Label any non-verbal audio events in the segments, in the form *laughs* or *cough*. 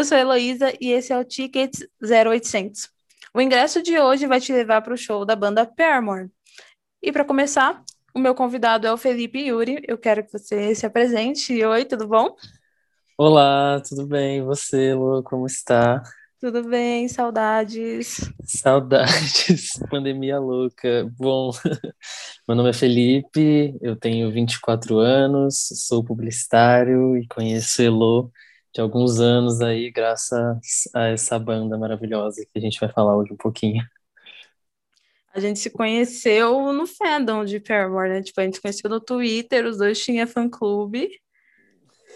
Eu sou a Heloísa e esse é o Tickets 0800. O ingresso de hoje vai te levar para o show da banda Paramore. E para começar, o meu convidado é o Felipe Yuri. Eu quero que você se apresente. Oi, tudo bom? Olá, tudo bem? E você, Lu, como está? Tudo bem, saudades. Saudades, *laughs* pandemia louca. Bom, *laughs* meu nome é Felipe, eu tenho 24 anos, sou publicitário e conheço Elo de alguns anos aí, graças a essa banda maravilhosa que a gente vai falar hoje um pouquinho. A gente se conheceu no fandom de Paramore, né? Tipo, a gente se conheceu no Twitter, os dois tinham fã-clube.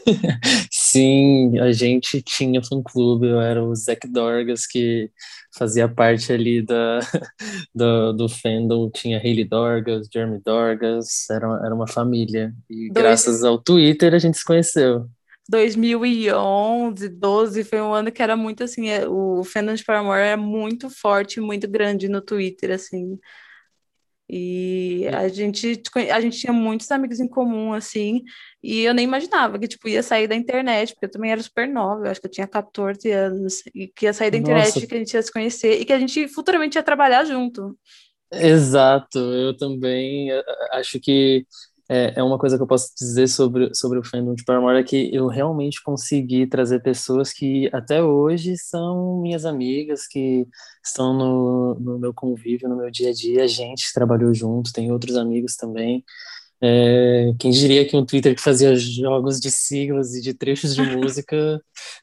*laughs* Sim, a gente tinha fã-clube, eu era o Zac Dorgas, que fazia parte ali da, *laughs* do, do fandom, tinha Hayley Dorgas, Jeremy Dorgas, era, era uma família. E Dois... graças ao Twitter a gente se conheceu. 2011, 12 foi um ano que era muito assim, é, o fandom de Paramore era muito forte, muito grande no Twitter, assim. E a gente, a gente tinha muitos amigos em comum, assim, e eu nem imaginava que, tipo, ia sair da internet, porque eu também era super nova, eu acho que eu tinha 14 anos, e que ia sair da internet, Nossa. que a gente ia se conhecer, e que a gente futuramente ia trabalhar junto. Exato, eu também acho que é, é uma coisa que eu posso dizer sobre, sobre o fandom de Paramore é que eu realmente consegui trazer pessoas que até hoje são minhas amigas, que estão no, no meu convívio, no meu dia a dia. A gente trabalhou junto, tem outros amigos também. É, quem diria que um Twitter que fazia jogos de siglas e de trechos de *laughs* música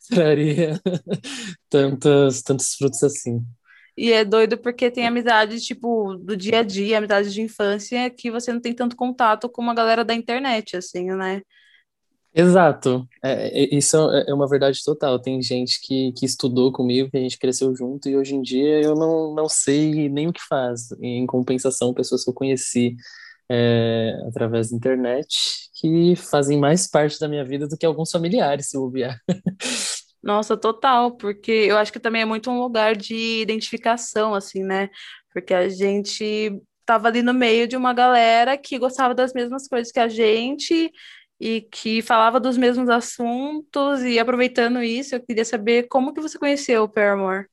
traria *laughs* tantos, tantos frutos assim. E é doido porque tem amizade, tipo, do dia a dia, amizade de infância, que você não tem tanto contato com uma galera da internet, assim, né? Exato. É, é isso é, é uma verdade total. Tem gente que, que estudou comigo, que a gente cresceu junto, e hoje em dia eu não, não sei nem o que faz. Em compensação, pessoas que eu conheci é, através da internet, que fazem mais parte da minha vida do que alguns familiares, se bobear. *laughs* Nossa, total, porque eu acho que também é muito um lugar de identificação, assim, né? Porque a gente tava ali no meio de uma galera que gostava das mesmas coisas que a gente e que falava dos mesmos assuntos, e aproveitando isso, eu queria saber como que você conheceu o Paramore?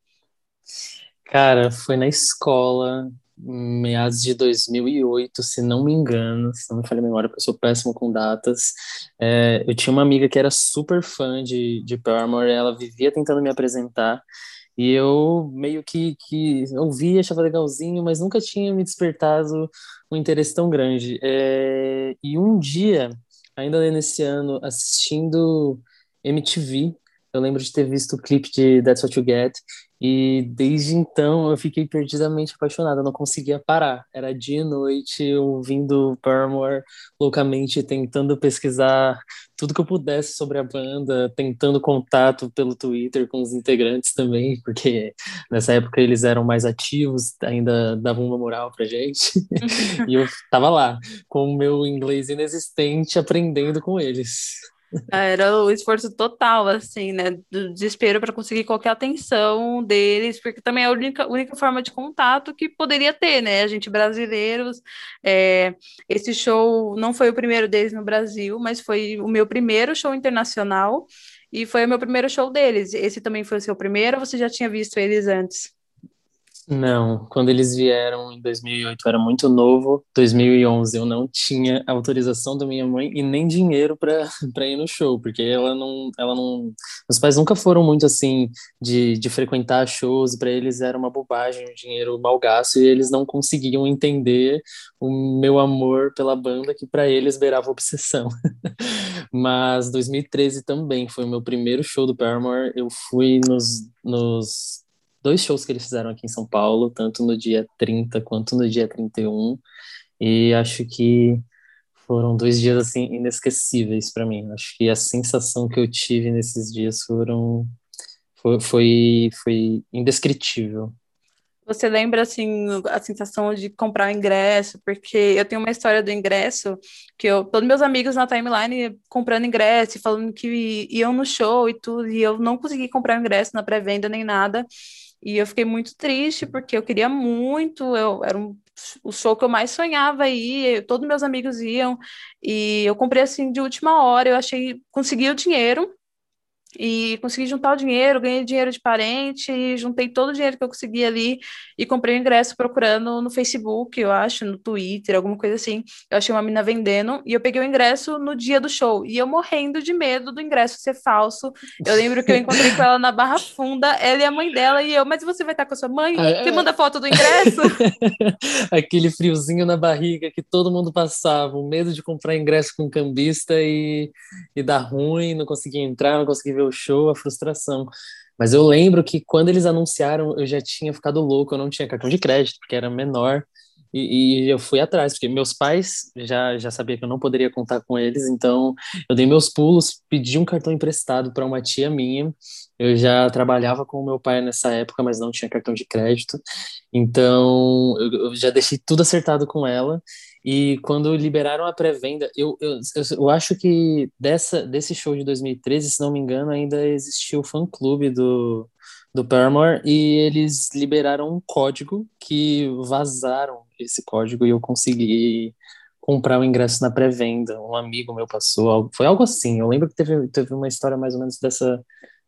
Cara, foi na escola, meados de 2008, se não me engano, se não me falha a memória, porque eu sou péssimo com datas. É, eu tinha uma amiga que era super fã de, de Paramore, ela vivia tentando me apresentar, e eu meio que, que ouvia, achava legalzinho, mas nunca tinha me despertado um interesse tão grande. É, e um dia, ainda nesse ano, assistindo MTV, eu lembro de ter visto o clipe de That's What You Get, e desde então eu fiquei perdidamente apaixonado, eu não conseguia parar. Era dia e noite ouvindo Paramore loucamente, tentando pesquisar tudo que eu pudesse sobre a banda, tentando contato pelo Twitter com os integrantes também, porque nessa época eles eram mais ativos, ainda davam uma moral pra gente. *laughs* e eu tava lá, com o meu inglês inexistente, aprendendo com eles. Era o esforço total, assim, né? Do desespero para conseguir qualquer atenção deles, porque também é a única, única forma de contato que poderia ter, né? A gente brasileiros. É, esse show não foi o primeiro deles no Brasil, mas foi o meu primeiro show internacional e foi o meu primeiro show deles. Esse também foi o seu primeiro ou você já tinha visto eles antes? Não, quando eles vieram em 2008 eu era muito novo. 2011 eu não tinha autorização da minha mãe e nem dinheiro para *laughs* ir no show, porque ela não, ela não, meus pais nunca foram muito assim de, de frequentar shows. Para eles era uma bobagem, um dinheiro mal gasto e eles não conseguiam entender o meu amor pela banda que para eles beirava obsessão. *laughs* Mas 2013 também foi o meu primeiro show do Paramore. Eu fui nos, nos dois shows que eles fizeram aqui em São Paulo, tanto no dia 30 quanto no dia 31, e acho que foram dois dias assim inesquecíveis para mim. Acho que a sensação que eu tive nesses dias foram foi, foi, foi indescritível. Você lembra, assim, a sensação de comprar o ingresso? Porque eu tenho uma história do ingresso que eu, todos meus amigos na timeline comprando ingresso, falando que iam no show e tudo, e eu não consegui comprar o ingresso na pré-venda nem nada. E eu fiquei muito triste porque eu queria muito, eu era um, o show que eu mais sonhava aí, todos meus amigos iam, e eu comprei assim de última hora, eu achei, consegui o dinheiro, e consegui juntar o dinheiro, ganhei dinheiro de parente, juntei todo o dinheiro que eu consegui ali e comprei o ingresso procurando no Facebook, eu acho, no Twitter, alguma coisa assim. Eu achei uma mina vendendo e eu peguei o ingresso no dia do show e eu morrendo de medo do ingresso ser falso. Eu lembro que eu encontrei com ela na Barra Funda, ela e a mãe dela e eu, mas você vai estar com a sua mãe? Você é. manda foto do ingresso? *laughs* Aquele friozinho na barriga que todo mundo passava, o medo de comprar ingresso com cambista e, e dar ruim, não conseguir entrar, não conseguir ver o show, a frustração. Mas eu lembro que quando eles anunciaram, eu já tinha ficado louco, eu não tinha cartão de crédito, porque era menor, e, e eu fui atrás, porque meus pais já, já sabiam que eu não poderia contar com eles, então eu dei meus pulos, pedi um cartão emprestado para uma tia minha. Eu já trabalhava com o meu pai nessa época, mas não tinha cartão de crédito, então eu, eu já deixei tudo acertado com ela. E quando liberaram a pré-venda, eu, eu, eu, acho que dessa, desse show de 2013, se não me engano, ainda existia o fã-clube do, do Paramore e eles liberaram um código que vazaram esse código e eu consegui comprar o ingresso na pré-venda. Um amigo meu passou, foi algo assim. Eu lembro que teve, teve uma história mais ou menos dessa,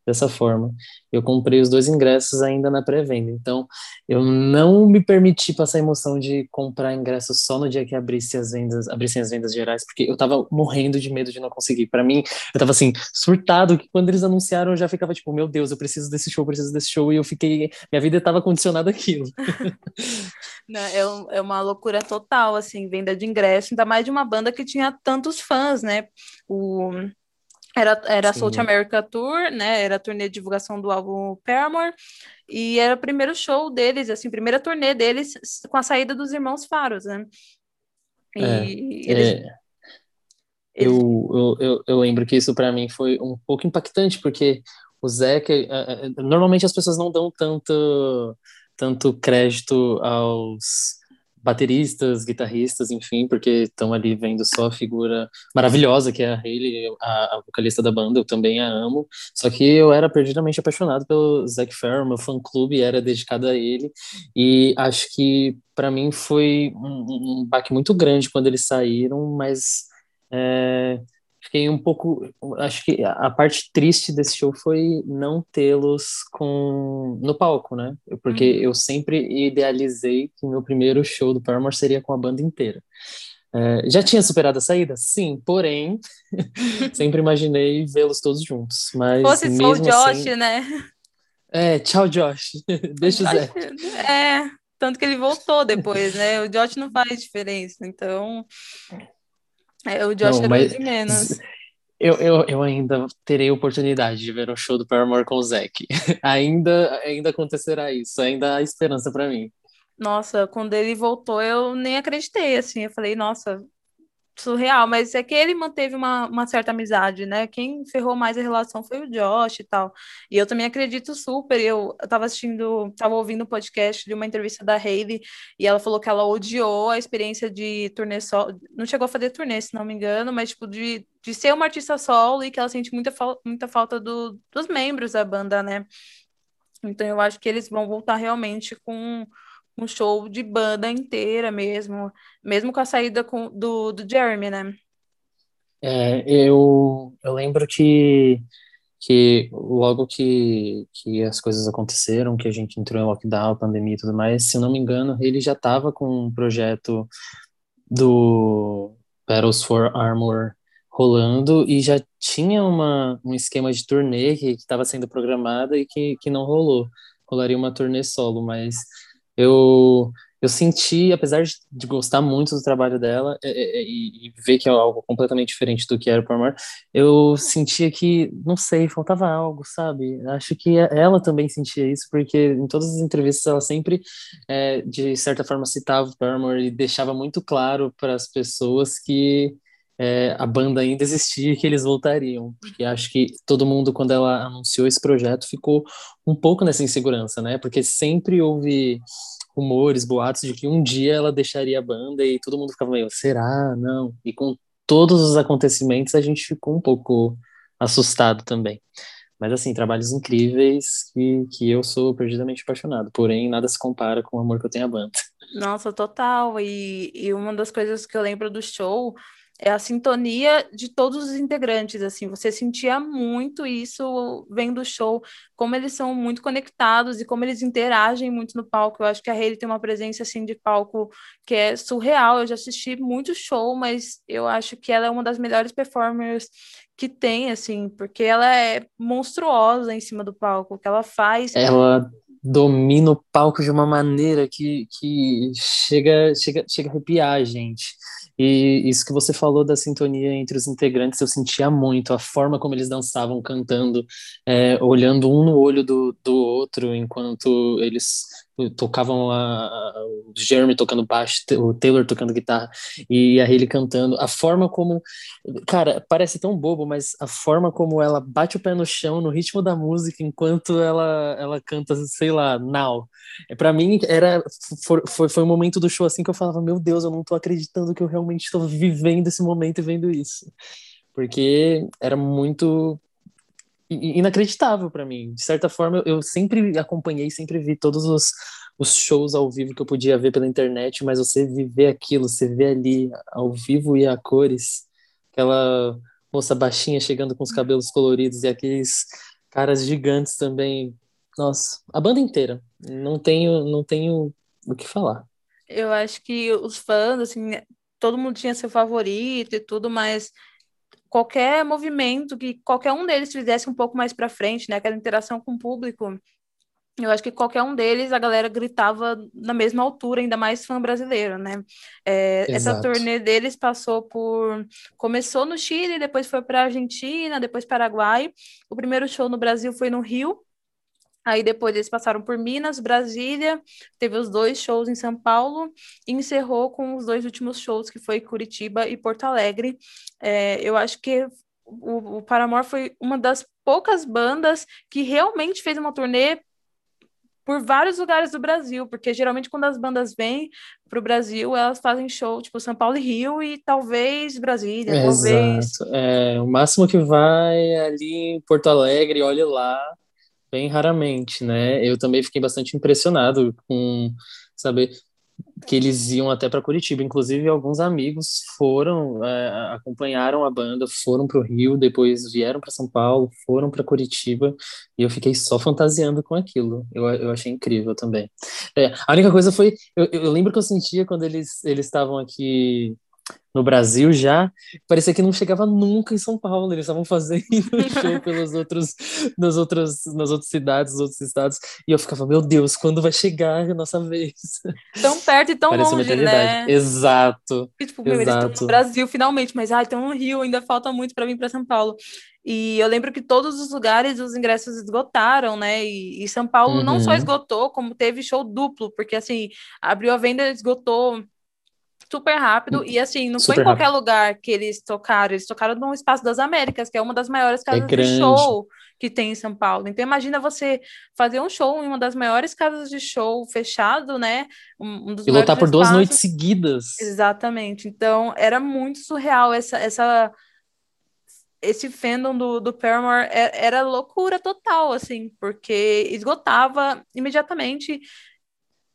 dessa forma. Eu comprei os dois ingressos ainda na pré-venda, então eu não me permiti passar a emoção de comprar ingressos só no dia que abrisse as vendas, abrissem as vendas gerais, porque eu tava morrendo de medo de não conseguir. Para mim, eu tava assim, surtado, que quando eles anunciaram eu já ficava tipo, meu Deus, eu preciso desse show, preciso desse show, e eu fiquei, minha vida estava condicionada àquilo. *laughs* É, é uma loucura total, assim, venda de ingresso, ainda mais de uma banda que tinha tantos fãs, né? O era, era a South America Tour, né? Era a turnê de divulgação do álbum Paramore. E era o primeiro show deles, assim, primeira turnê deles com a saída dos irmãos Faros, né? E é, eles, é... Eles... Eu, eu, eu, eu, lembro que isso para mim foi um pouco impactante, porque o Zeca, normalmente as pessoas não dão tanto, tanto crédito aos bateristas, guitarristas, enfim, porque estão ali vendo só a figura maravilhosa que é a Hayley, a, a, vocalista da banda, eu também a amo. Só que eu era perdidamente apaixonado pelo Zac Farr, meu fã-clube era dedicado a ele, e acho que para mim foi um, um baque muito grande quando eles saíram, mas é, fiquei um pouco. Acho que a parte triste desse show foi não tê-los com no palco, né? Porque uhum. eu sempre idealizei que meu primeiro show do Paramore seria com a banda inteira. É, já tinha superado a saída? Sim, porém, *laughs* sempre imaginei vê-los todos juntos. Mas Fosse só o Josh, assim, né? É, tchau, Josh. *laughs* Deixa o Zé. É, tanto que ele voltou depois, né? O Josh não faz diferença, então. É, o Josh não, mas... de menos. *laughs* Eu, eu, eu ainda terei oportunidade de ver um show do Paramore com o Zac. *laughs* ainda, ainda acontecerá isso, ainda há esperança para mim. Nossa, quando ele voltou, eu nem acreditei, assim. Eu falei, nossa, surreal, mas é que ele manteve uma, uma certa amizade, né? Quem ferrou mais a relação foi o Josh e tal. E eu também acredito super. Eu, eu tava assistindo, tava ouvindo um podcast de uma entrevista da Hayley e ela falou que ela odiou a experiência de turnê solo. Não chegou a fazer turnê, se não me engano, mas tipo, de, de ser uma artista solo e que ela sente muita, muita falta do, dos membros da banda, né? Então eu acho que eles vão voltar realmente com um show de banda inteira mesmo, mesmo com a saída com, do, do Jeremy, né? É, eu, eu lembro que, que logo que, que as coisas aconteceram, que a gente entrou em lockdown, pandemia e tudo mais, se eu não me engano, ele já estava com um projeto do Battles for Armor rolando e já tinha uma, um esquema de turnê que estava sendo programada e que, que não rolou. Rolaria uma turnê solo, mas eu eu senti, apesar de, de, gostar muito do trabalho dela e, e, e, ver que é algo completamente diferente do que era o Paramore, eu sentia que, não sei, faltava algo, sabe? Acho que ela também sentia isso, porque em todas as entrevistas ela sempre, é, de certa forma, citava o Paramore e deixava muito claro para as pessoas que é, a banda ainda existia e que eles voltariam. Porque acho que todo mundo, quando ela anunciou esse projeto, ficou um pouco nessa insegurança, né? Porque sempre houve rumores, boatos de que um dia ela deixaria a banda e todo mundo ficava meio, será? Não. E com todos os acontecimentos a gente ficou um pouco assustado também. Mas assim, trabalhos incríveis que, que eu sou perdidamente apaixonado, porém nada se compara com o amor que eu tenho à banda. Nossa, total. E, e uma das coisas que eu lembro do show é a sintonia de todos os integrantes, assim, você sentia muito isso vendo o show, como eles são muito conectados e como eles interagem muito no palco. Eu acho que a Hayley tem uma presença assim de palco que é surreal. Eu já assisti muito show, mas eu acho que ela é uma das melhores performers que tem, assim, porque ela é monstruosa em cima do palco, que ela faz. Ela domina o palco de uma maneira que, que chega, chega, chega a arrepiar gente. E isso que você falou da sintonia entre os integrantes, eu sentia muito a forma como eles dançavam, cantando, é, olhando um no olho do, do outro, enquanto eles tocavam a, a, o Jeremy tocando baixo, o Taylor tocando guitarra e a Hayley cantando. A forma como, cara, parece tão bobo, mas a forma como ela bate o pé no chão no ritmo da música enquanto ela ela canta, sei lá, now. É para mim era foi, foi, foi um momento do show assim que eu falava, meu Deus, eu não tô acreditando que eu realmente estou vivendo esse momento e vendo isso. Porque era muito inacreditável para mim. De certa forma, eu sempre acompanhei, sempre vi todos os, os shows ao vivo que eu podia ver pela internet, mas você viver aquilo, você vê ali ao vivo e a cores, aquela moça baixinha chegando com os cabelos coloridos e aqueles caras gigantes também. Nossa, a banda inteira. Não tenho, não tenho o que falar. Eu acho que os fãs, assim, todo mundo tinha seu favorito e tudo, mas qualquer movimento que qualquer um deles fizesse um pouco mais para frente, né, aquela interação com o público, eu acho que qualquer um deles a galera gritava na mesma altura, ainda mais fã brasileiro, né? É, essa turnê deles passou por. Começou no Chile, depois foi para Argentina, depois Paraguai. O primeiro show no Brasil foi no Rio, Aí depois eles passaram por Minas, Brasília, teve os dois shows em São Paulo e encerrou com os dois últimos shows, que foi Curitiba e Porto Alegre. É, eu acho que o, o Paramore foi uma das poucas bandas que realmente fez uma turnê por vários lugares do Brasil, porque geralmente quando as bandas vêm para o Brasil, elas fazem show, tipo São Paulo e Rio e talvez Brasília, Exato. talvez. É, o máximo que vai ali em Porto Alegre, olhe lá, bem raramente, né? Eu também fiquei bastante impressionado com saber que eles iam até para Curitiba. Inclusive, alguns amigos foram, é, acompanharam a banda, foram para o Rio, depois vieram para São Paulo, foram para Curitiba, e eu fiquei só fantasiando com aquilo. Eu, eu achei incrível também. É, a única coisa foi, eu, eu lembro que eu sentia quando eles eles estavam aqui no Brasil já, parecia que não chegava nunca em São Paulo. Eles estavam fazendo *laughs* show pelos outros, nas outras, nas outras cidades, nos outros estados, e eu ficava, meu Deus, quando vai chegar a nossa vez? *laughs* Tão perto e tão Parece longe, né? Exato. E, tipo, meu, exato. eles estão no Brasil finalmente, mas ai, estão no Rio, ainda falta muito para vir para São Paulo. E eu lembro que todos os lugares os ingressos esgotaram, né? E, e São Paulo uhum. não só uhum. esgotou, como teve show duplo, porque assim, abriu a venda, esgotou super rápido. E assim, não super foi em qualquer rápido. lugar que eles tocaram, eles tocaram no Espaço das Américas, que é uma das maiores casas é de show que tem em São Paulo. Então, imagina você fazer um show em uma das maiores casas de show fechado, né? Um, um e lotar por duas noites seguidas. Exatamente. Então, era muito surreal essa. essa esse fandom do, do Paramore era, é, era loucura total, assim, porque esgotava imediatamente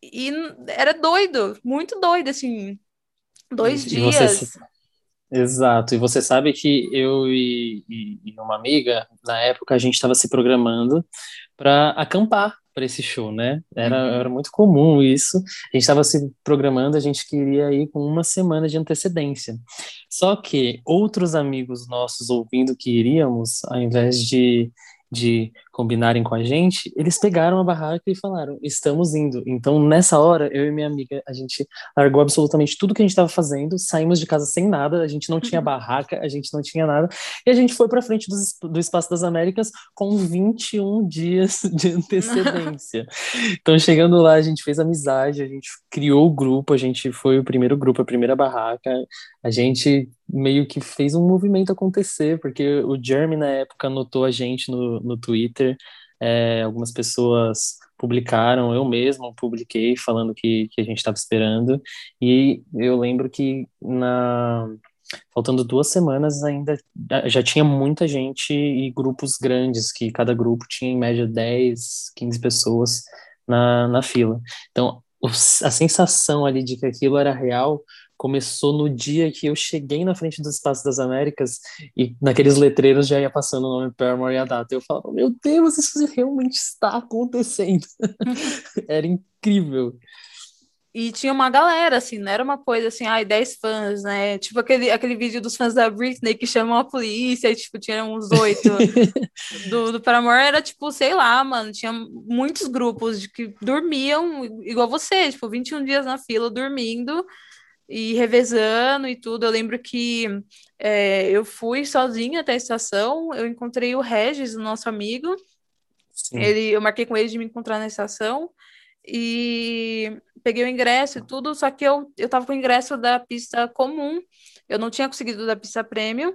e era doido, muito doido, assim. Dois e, dias. E exato. E você sabe que eu e, e, e uma amiga, na época, a gente estava se programando para acampar para esse show, né? Era, uhum. era muito comum isso. A gente estava se programando, a gente queria ir com uma semana de antecedência. Só que outros amigos nossos ouvindo que iríamos, ao invés de de combinarem com a gente, eles pegaram a barraca e falaram: estamos indo. Então, nessa hora, eu e minha amiga, a gente largou absolutamente tudo que a gente estava fazendo, saímos de casa sem nada, a gente não tinha uhum. barraca, a gente não tinha nada, e a gente foi para frente do, do Espaço das Américas com 21 dias de antecedência. então, chegando lá, a gente fez amizade, a gente criou o grupo, a gente foi o primeiro grupo, a primeira barraca, a gente meio que fez um movimento acontecer, porque o Jeremy, na época, anotou a gente no, no Twitter, é, algumas pessoas publicaram, eu mesmo publiquei falando que, que a gente estava esperando, e eu lembro que na faltando duas semanas ainda já tinha muita gente e grupos grandes, que cada grupo tinha em média 10, 15 pessoas na, na fila. Então, a sensação ali de que aquilo era real começou no dia que eu cheguei na frente do Espaço das Américas e naqueles letreiros já ia passando o nome Paramore e a data. Eu falava, meu Deus, isso realmente está acontecendo. *laughs* Era incrível. E tinha uma galera, assim, não era uma coisa assim, ai, 10 fãs, né? Tipo aquele, aquele vídeo dos fãs da Britney que chamam a polícia, e, tipo, tinha uns oito. *laughs* do, do Paramore era, tipo, sei lá, mano, tinha muitos grupos de que dormiam igual você, tipo, 21 dias na fila dormindo e revezando e tudo. Eu lembro que é, eu fui sozinha até a estação, eu encontrei o Regis, o nosso amigo. Sim. Ele, eu marquei com ele de me encontrar na estação e peguei o ingresso e tudo, só que eu, eu tava com o ingresso da pista comum, eu não tinha conseguido da pista premium,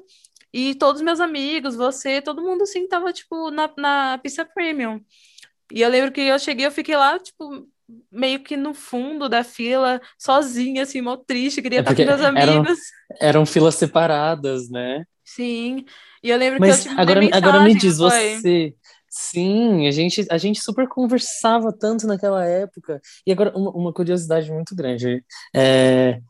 e todos meus amigos, você, todo mundo assim tava, tipo, na, na pista premium. E eu lembro que eu cheguei, eu fiquei lá, tipo, meio que no fundo da fila, sozinha, assim, mó triste, queria é estar com meus amigos. Eram, eram filas separadas, né? Sim. E eu lembro Mas que eu agora, agora me diz, você, Sim, a gente, a gente super conversava tanto naquela época. E agora, uma, uma curiosidade muito grande. É,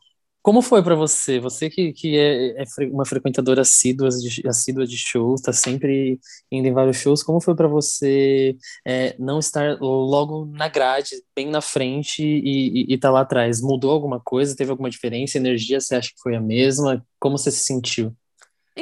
como foi para você? Você que, que é, é, uma frequentadora assídua de, assídua de shows, está sempre indo em vários shows, como foi para você é, não estar logo na grade, bem na frente e estar tá lá atrás? Mudou alguma coisa? Teve alguma diferença? Energia você acha que foi a mesma? Como você se sentiu?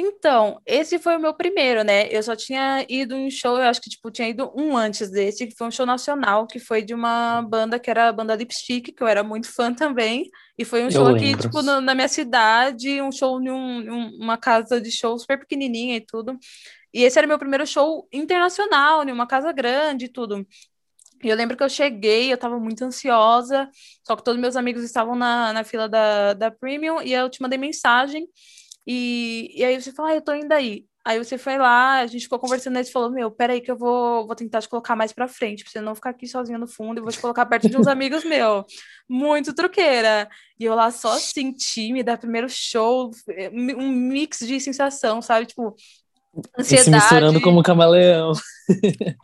Então, esse foi o meu primeiro, né? Eu só tinha ido em show, eu acho que tipo tinha ido um antes desse, que foi um show nacional, que foi de uma banda que era a banda Lipstick, que eu era muito fã também, e foi um show eu aqui lembro. tipo no, na minha cidade, um show em um, uma casa de show super pequenininha e tudo. E esse era meu primeiro show internacional, em uma casa grande e tudo. E eu lembro que eu cheguei, eu tava muito ansiosa, só que todos meus amigos estavam na, na fila da, da Premium, e eu te mandei mensagem e, e aí você fala, ah, eu tô indo aí. Aí você foi lá, a gente ficou conversando e você falou, meu, peraí que eu vou, vou tentar te colocar mais pra frente, pra você não ficar aqui sozinha no fundo, e vou te colocar perto de uns *laughs* amigos meus. Muito truqueira. E eu lá só assim, tímida, primeiro show, um mix de sensação, sabe? Tipo, ansiedade. Se misturando como camaleão.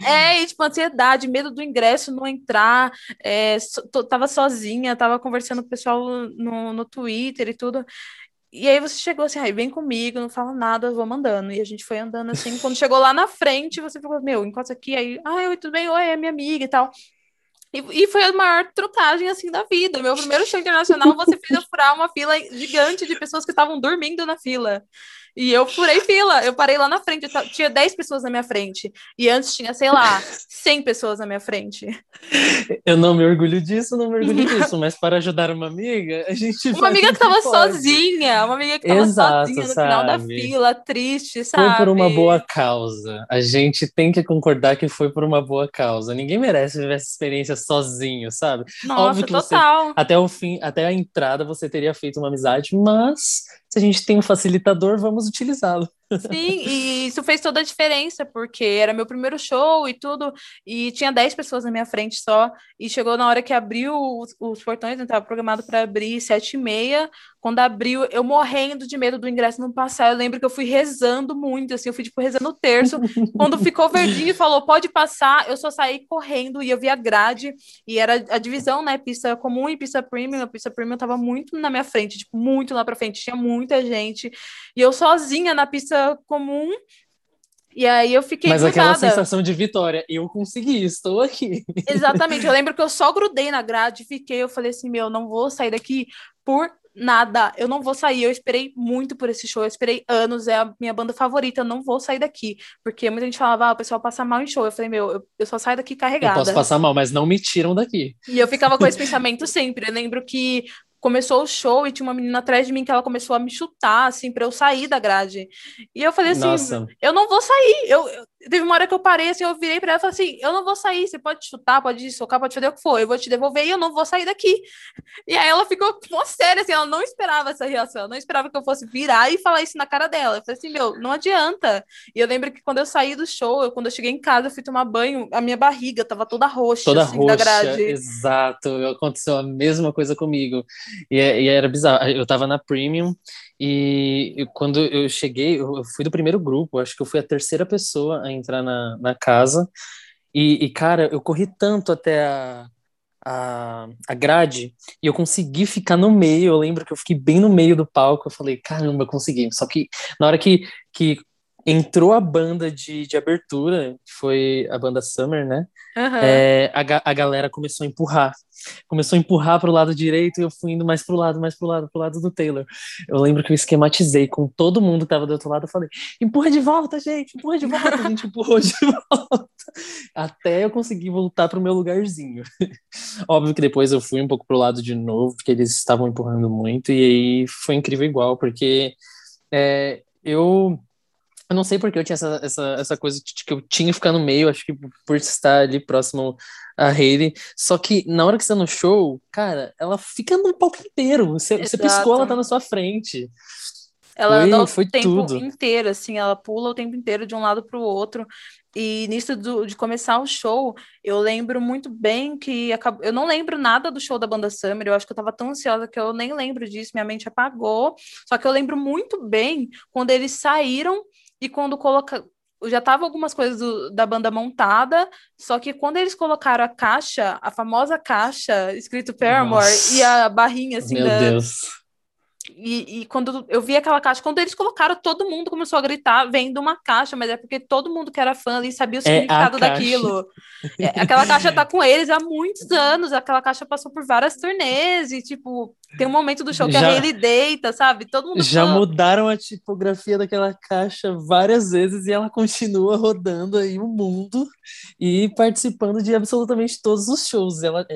É, e tipo, ansiedade, medo do ingresso não entrar, é, so, tava sozinha, tava conversando com o pessoal no, no Twitter e tudo. E aí você chegou assim, aí vem comigo, não fala nada, eu vou mandando. E a gente foi andando assim, quando chegou lá na frente, você falou, meu, encosta aqui, aí, ai, oi, tudo bem? Oi, é minha amiga e tal. E, e foi a maior trucagem, assim, da vida. Meu primeiro show internacional, você fez eu furar uma fila gigante de pessoas que estavam dormindo na fila. E eu furei fila, eu parei lá na frente, tinha 10 pessoas na minha frente. E antes tinha, sei lá, 100 pessoas na minha frente. Eu não me orgulho disso, não me orgulho *laughs* disso, mas para ajudar uma amiga, a gente. Uma amiga que tava sozinha, uma amiga que tava Exato, sozinha no sabe? final da fila, triste, sabe? Foi por uma boa causa. A gente tem que concordar que foi por uma boa causa. Ninguém merece viver essa experiência sozinho, sabe? Nossa, Óbvio que total. Você, até o fim, até a entrada, você teria feito uma amizade, mas se a gente tem um facilitador, vamos utilizá-lo. Sim, e isso fez toda a diferença, porque era meu primeiro show e tudo, e tinha 10 pessoas na minha frente só, e chegou na hora que abriu os, os portões, estava programado para abrir sete e meia, quando abriu, eu morrendo de medo do ingresso não passar, eu lembro que eu fui rezando muito, assim, eu fui, tipo, rezando o terço, quando ficou verdinho e falou, pode passar, eu só saí correndo, e eu vi a grade, e era a divisão, né, pista comum e pista premium, a pista premium tava muito na minha frente, tipo, muito lá pra frente, tinha muita gente, e eu sozinha na pista comum. E aí eu fiquei Mas grudada. aquela sensação de vitória, eu consegui, estou aqui. *laughs* Exatamente, eu lembro que eu só grudei na grade, fiquei, eu falei assim, meu, não vou sair daqui por nada, eu não vou sair, eu esperei muito por esse show, eu esperei anos, é a minha banda favorita, eu não vou sair daqui, porque muita gente falava, ah, o pessoal passa mal em show, eu falei, meu, eu, eu só saio daqui carregada. Eu posso passar mal, mas não me tiram daqui. E eu ficava com esse pensamento sempre, eu lembro que começou o show e tinha uma menina atrás de mim que ela começou a me chutar, assim, para eu sair da grade. E eu falei assim, Nossa. eu não vou sair. Eu, eu, teve uma hora que eu parei, assim, eu virei para ela e falei assim, eu não vou sair, você pode chutar, pode socar, pode fazer o que for, eu vou te devolver e eu não vou sair daqui. E aí ela ficou uma séria, assim, ela não esperava essa reação, ela não esperava que eu fosse virar e falar isso na cara dela. Eu falei assim, meu, não adianta. E eu lembro que quando eu saí do show, eu, quando eu cheguei em casa, eu fui tomar banho, a minha barriga tava toda roxa, toda assim, roxa, da grade. Exato, aconteceu a mesma coisa comigo. E, é, e era bizarro, eu tava na Premium e quando eu cheguei, eu fui do primeiro grupo, acho que eu fui a terceira pessoa a entrar na, na casa. E, e cara, eu corri tanto até a, a, a grade e eu consegui ficar no meio. Eu lembro que eu fiquei bem no meio do palco. Eu falei, caramba, consegui. Só que na hora que, que entrou a banda de, de abertura, que foi a banda Summer, né? Uhum. É, a, a galera começou a empurrar. Começou a empurrar para o lado direito e eu fui indo mais para o lado, mais para o lado, para o lado do Taylor. Eu lembro que eu esquematizei com todo mundo que estava do outro lado. Eu falei: empurra de volta, gente, empurra de volta. A gente *laughs* empurrou de volta. Até eu conseguir voltar para o meu lugarzinho. *laughs* Óbvio que depois eu fui um pouco para o lado de novo, porque eles estavam empurrando muito. E aí foi incrível igual, porque é, eu eu não sei porque eu tinha essa, essa, essa coisa de que eu tinha que ficar no meio, acho que por estar ali próximo a Hayley. Só que na hora que você tá no show, cara, ela fica no palco inteiro. Você, você piscou, ela tá na sua frente. Ela foi, anda o tempo tudo. inteiro, assim, ela pula o tempo inteiro de um lado para o outro. E nisso do, de começar o show, eu lembro muito bem que acabou, eu não lembro nada do show da banda Summer, eu acho que eu tava tão ansiosa que eu nem lembro disso, minha mente apagou. Só que eu lembro muito bem quando eles saíram e quando coloca já tava algumas coisas do, da banda montada, só que quando eles colocaram a caixa, a famosa caixa escrito Paramore Nossa. e a barrinha assim Meu da, Deus. E, e, quando eu vi aquela caixa, quando eles colocaram, todo mundo começou a gritar, vendo uma caixa, mas é porque todo mundo que era fã ali sabia o é significado daquilo. *laughs* É, aquela caixa tá com eles há muitos anos, aquela caixa passou por várias turnês, e tipo, tem um momento do show que já, a Hayley deita, sabe? Todo mundo Já mudaram a tipografia daquela caixa várias vezes e ela continua rodando aí o mundo e participando de absolutamente todos os shows. Ela,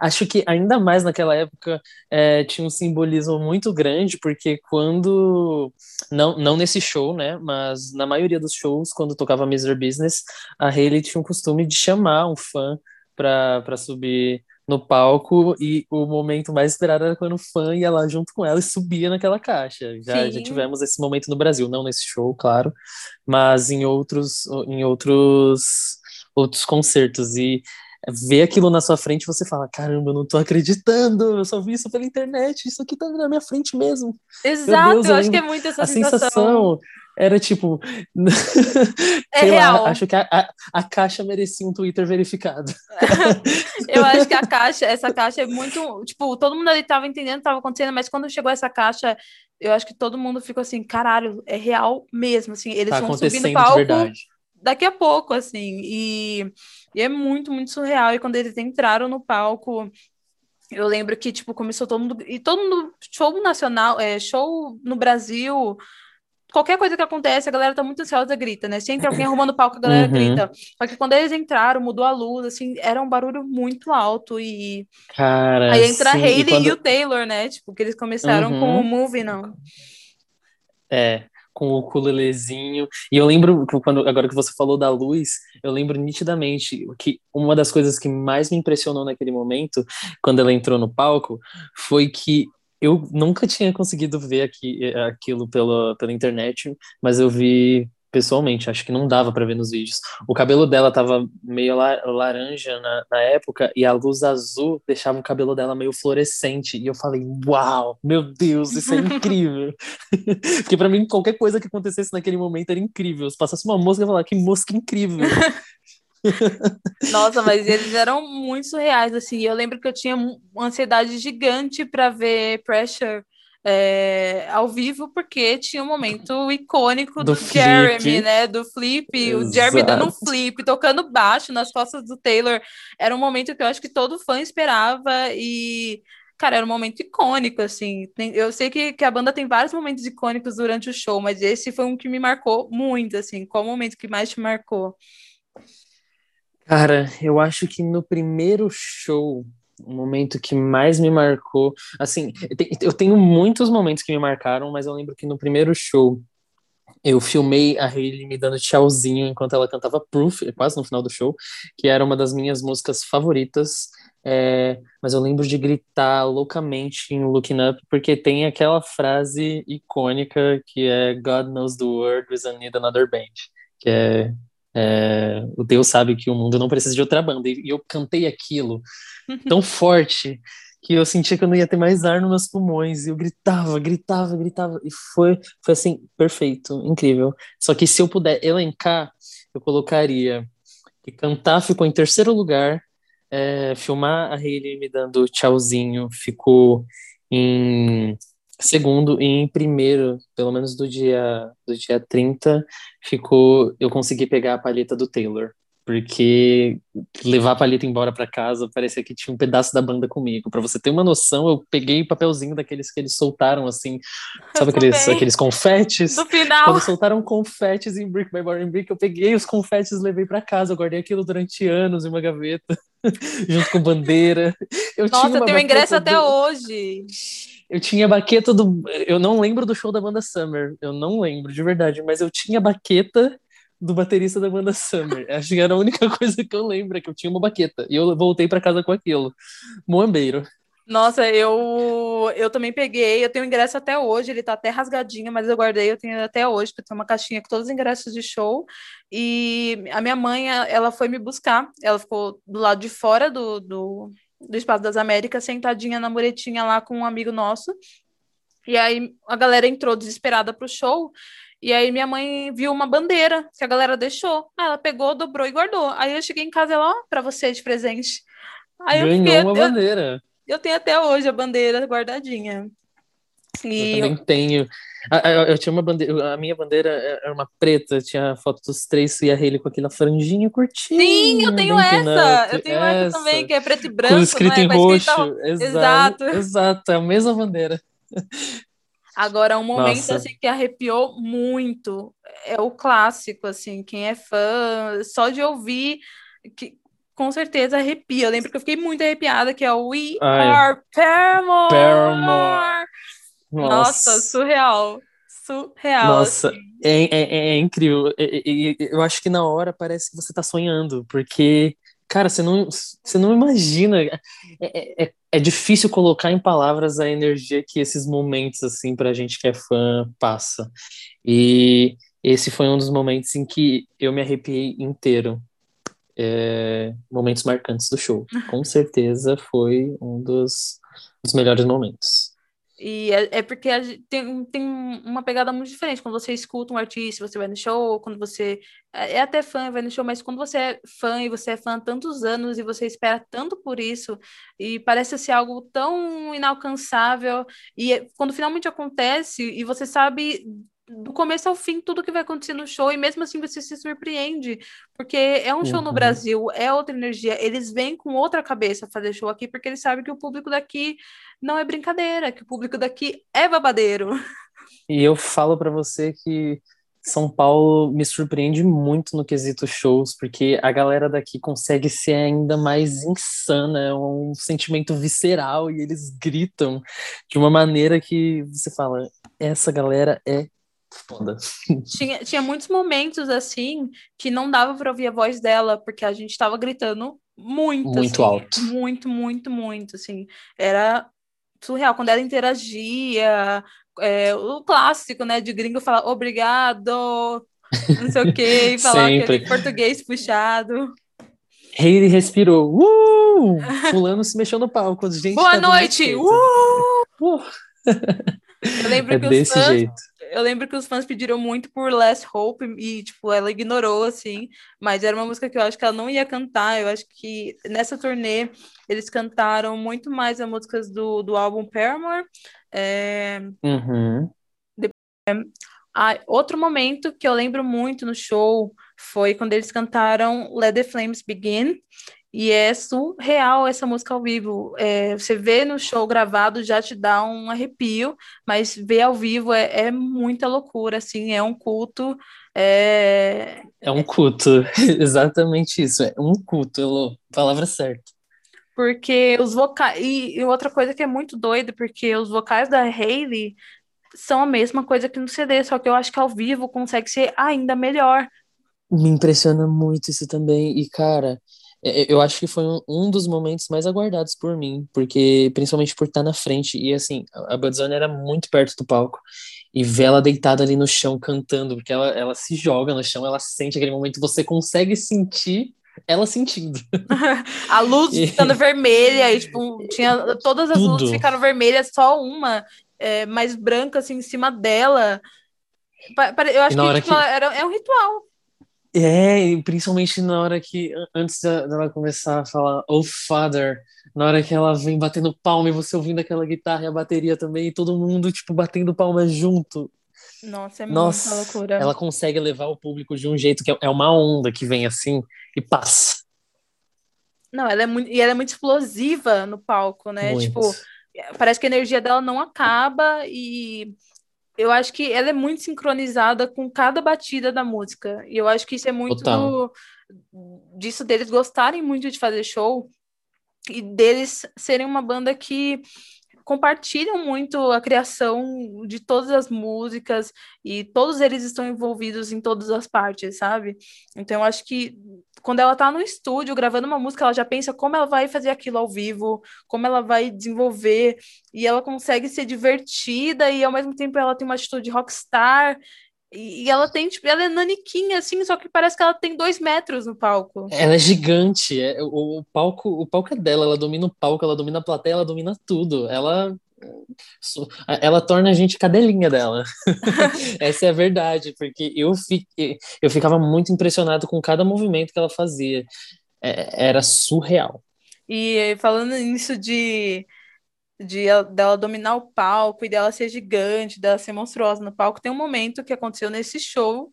acho que ainda mais naquela época é, tinha um simbolismo muito grande, porque quando. Não, não nesse show, né? Mas na maioria dos shows, quando tocava Mr. Business, a Hayley tinha o costume de chamar um fã para subir no palco e o momento mais esperado era quando o fã ia lá junto com ela e subia naquela caixa. Já, já tivemos esse momento no Brasil, não nesse show, claro, mas em outros em outros outros concertos e ver aquilo na sua frente você fala, caramba, eu não tô acreditando, eu só vi isso pela internet, isso aqui tá na minha frente mesmo. Exato, Deus, eu acho que é muito essa a sensação. sensação era tipo. *laughs* É real. Lá, acho que a, a, a, caixa merecia um Twitter verificado. *laughs* eu acho que a caixa, essa caixa é muito. Tipo, todo mundo ali tava entendendo o que tava acontecendo, mas quando chegou essa caixa, eu acho que todo mundo ficou assim, caralho, é real mesmo. Assim, eles tá vão subir no palco daqui a pouco, assim. E, e é muito, muito surreal. E quando eles entraram no palco. Eu lembro que, tipo, começou todo mundo. E todo mundo. Show nacional, é, show no Brasil, qualquer coisa que acontece, a galera tá muito ansiosa, grita, né? Se entra alguém arrumando o palco, a galera uhum. grita. Só que quando eles entraram, mudou a luz, assim, era um barulho muito alto e... Cara, Aí entra sim, a Hayley e, quando... e, o Taylor, né? Tipo, que eles começaram uhum. com o Movie, não. É, com o ukulelezinho. E eu lembro, quando agora que você falou da luz, eu lembro nitidamente que uma das coisas que mais me impressionou naquele momento, quando ela entrou no palco, foi que eu nunca tinha conseguido ver aqui, eh, aquilo pela, pela internet, mas eu vi pessoalmente, acho que não dava para ver nos vídeos. O cabelo dela tava meio laranja na, na, época e a luz azul deixava o cabelo dela meio fluorescente. E eu falei, uau, meu Deus, isso é *laughs* incrível. *laughs* Porque para mim, qualquer coisa que acontecesse naquele momento era incrível. Se passasse uma mosca, eu ia falar, que mosca incrível. *laughs* Nossa, mas eles eram muito surreais, assim. Eu lembro que eu tinha uma ansiedade gigante para ver Pressure é, ao vivo, porque tinha um momento icônico do, do Jeremy, né? Do flip, Exato. o Jeremy dando um flip, tocando baixo nas costas do Taylor. Era um momento que eu acho que todo fã esperava e. Cara, era um momento icônico, assim. Eu sei que, que a banda tem vários momentos icônicos durante o show, mas esse foi um que me marcou muito, assim. Qual o momento que mais te marcou? Cara, eu acho que no primeiro show, o momento que mais me marcou, assim, eu tenho muitos momentos que me marcaram, mas eu lembro que no primeiro show eu filmei a Hayley me dando tchauzinho enquanto ela cantava Proof, quase no final do show, que era uma das minhas músicas favoritas. É, mas eu lembro de gritar loucamente em Looking Up, porque tem aquela frase icônica que é God knows the world, we don't need another band, que é é, o Deus sabe que o mundo não precisa de outra banda. E eu cantei aquilo tão *laughs* forte que eu sentia que eu não ia ter mais ar nos meus pulmões. E eu gritava, gritava, gritava. E foi, foi assim, perfeito, incrível. Só que se eu puder elencar, eu colocaria que cantar ficou em terceiro lugar, é, filmar a Hailey me dando tchauzinho ficou em segundo e em primeiro, pelo menos do dia do dia 30, ficou eu consegui pegar a palheta do Taylor porque levar a palheta embora para casa parecia que tinha um pedaço da banda comigo. Para você ter uma noção, eu peguei o papelzinho daqueles que eles soltaram, assim, sabe aqueles, aqueles confetes? No final. Quando soltaram confetes em Brick by Boring Brick, eu peguei os confetes e levei para casa. Eu guardei aquilo durante anos em uma gaveta, *laughs* junto com bandeira. Eu Nossa, tinha eu tenho ingresso do... até hoje. Eu tinha baqueta do. Eu não lembro do show da banda Summer, eu não lembro de verdade, mas eu tinha baqueta do baterista da banda Summer. *laughs* Acho que era a única coisa que eu lembro, é que eu tinha uma baqueta. E eu voltei para casa com aquilo. Moambeiro. Nossa, eu eu também peguei, eu tenho ingresso até hoje, ele tá até rasgadinho, mas eu guardei, eu tenho até hoje, porque tem uma caixinha com todos os ingressos de show. E a minha mãe, ela foi me buscar, ela ficou do lado de fora do, do, do Espaço das Américas, sentadinha na muretinha lá com um amigo nosso. E aí a galera entrou desesperada pro show. E aí minha mãe viu uma bandeira que a galera deixou. Aí ela pegou, dobrou e guardou. Aí eu cheguei em casa e ela, ó, pra você de presente. Aí Ganhou eu fiquei, uma eu, bandeira. Eu tenho até hoje a bandeira guardadinha. E eu também eu... tenho. Eu tinha uma bandeira, a minha bandeira era uma preta, tinha a foto dos três e a Hayley com aquela franjinha curtinha. Sim, eu tenho essa, eu tenho essa, essa, também, que é preto e branco, com escrito é? em roxo. Exato, exato, é a mesma bandeira. Agora, um momento assim, que arrepiou muito é o clássico, assim, quem é fã, só de ouvir, que com certeza arrepia. Eu lembro que eu fiquei muito arrepiada, que é o We Ai. Are Paramore. Paramore. Nossa. Nossa, surreal. Surreal. Nossa, assim. é, é, é, incrível. eu acho que na hora parece que você tá sonhando, porque Cara, você não, você não imagina. É, é, é, é difícil colocar em palavras a energia que esses momentos, assim, pra gente que é fã, passa. E esse foi um dos momentos em que eu me arrepiei inteiro. É, momentos marcantes do show. Com *laughs* certeza foi um dos, dos melhores momentos. E é, é porque tem, tem uma pegada muito diferente. Quando você escuta um artista, você vai no show, quando você é, é até fã, vai no show, mas quando você é fã e você é fã há tantos anos e você espera tanto por isso, e parece ser algo tão inalcançável, e é, quando finalmente acontece, e você sabe do começo ao fim tudo que vai acontecer no show e mesmo assim você se surpreende porque é um show no uhum. Brasil é outra energia eles vêm com outra cabeça fazer show aqui porque eles sabem que o público daqui não é brincadeira que o público daqui é babadeiro e eu falo para você que São Paulo me surpreende muito no quesito shows porque a galera daqui consegue ser ainda mais insana é um sentimento visceral e eles gritam de uma maneira que você fala essa galera é foda. Tinha, tinha muitos momentos assim que não dava para ouvir a voz dela, porque a gente tava gritando muito. Muito assim, alto. Muito, muito, muito, assim. Era surreal. Quando ela interagia, é, o clássico, né, de gringo falar obrigado, não sei o quê, *laughs* falar aquele português puxado. Hayley respirou. Uh! Fulano se mexeu no palco. Gente Boa noite! Uh! uh! Eu lembro é que desse os fãs, jeito. Eu lembro que os fãs pediram muito por Last Hope e, tipo, ela ignorou, assim. Mas era uma música que eu acho que ela não ia cantar. Eu acho que nessa turnê eles cantaram muito mais as músicas do, do álbum Paramore. É... Uhum. Ah, outro momento que eu lembro muito no show foi quando eles cantaram Let the Flames Begin, e é surreal essa música ao vivo. É, você vê no show gravado já te dá um arrepio, mas ver ao vivo é, é muita loucura, assim, é um culto. É, é um culto, *laughs* exatamente isso, é um culto, Elô, palavra certa. Porque os vocais. E, e outra coisa que é muito doida, porque os vocais da Hayley são a mesma coisa que no CD, só que eu acho que ao vivo consegue ser ainda melhor. Me impressiona muito isso também. E, cara, eu acho que foi um, um, dos momentos mais aguardados por mim, porque principalmente por estar na frente e assim, a Budzone era muito perto do palco e ver ela deitada ali no chão cantando, porque ela, ela se joga no chão, ela sente aquele momento, você consegue sentir ela sentindo. *laughs* a luz e... ficando vermelha, e, tipo, *laughs* tinha todas as Tudo. luzes ficaram vermelhas, só uma é, mais branca assim em cima dela. Eu acho que, tipo, que... Era, é um ritual É, principalmente na hora que, antes dela começar a falar Oh Father, na hora que ela vem batendo palma e você ouvindo aquela guitarra e a bateria também, e todo mundo, tipo, batendo palma junto. Nossa, é Nossa, muita loucura. Ela consegue levar o público de um jeito que é, é uma onda que vem assim e passa. Não, ela é muito, e ela é muito explosiva no palco, né? Muito. Tipo, parece que a energia dela não acaba e eu acho que ela é muito sincronizada com cada batida da música. E eu acho que isso é muito do, disso deles gostarem muito de fazer show e deles serem uma banda que compartilham muito a criação de todas as músicas e todos eles estão envolvidos em todas as partes, sabe? Então eu acho que quando ela tá no estúdio gravando uma música, ela já pensa como ela vai fazer aquilo ao vivo, como ela vai desenvolver, e ela consegue ser divertida e ao mesmo tempo ela tem uma atitude rockstar. E ela tem, tipo, ela é naniquinha, assim, só que parece que ela tem dois metros no palco. Ela é gigante. É, o, o, palco, o palco é dela, ela domina o palco, ela domina a plateia, ela domina tudo. Ela. Ela torna a gente cadelinha dela. *laughs* Essa é a verdade, porque eu, fi, eu ficava muito impressionado com cada movimento que ela fazia. É, era surreal. E falando nisso de de dela dominar o palco e dela ser gigante, dela ser monstruosa no palco. Tem um momento que aconteceu nesse show,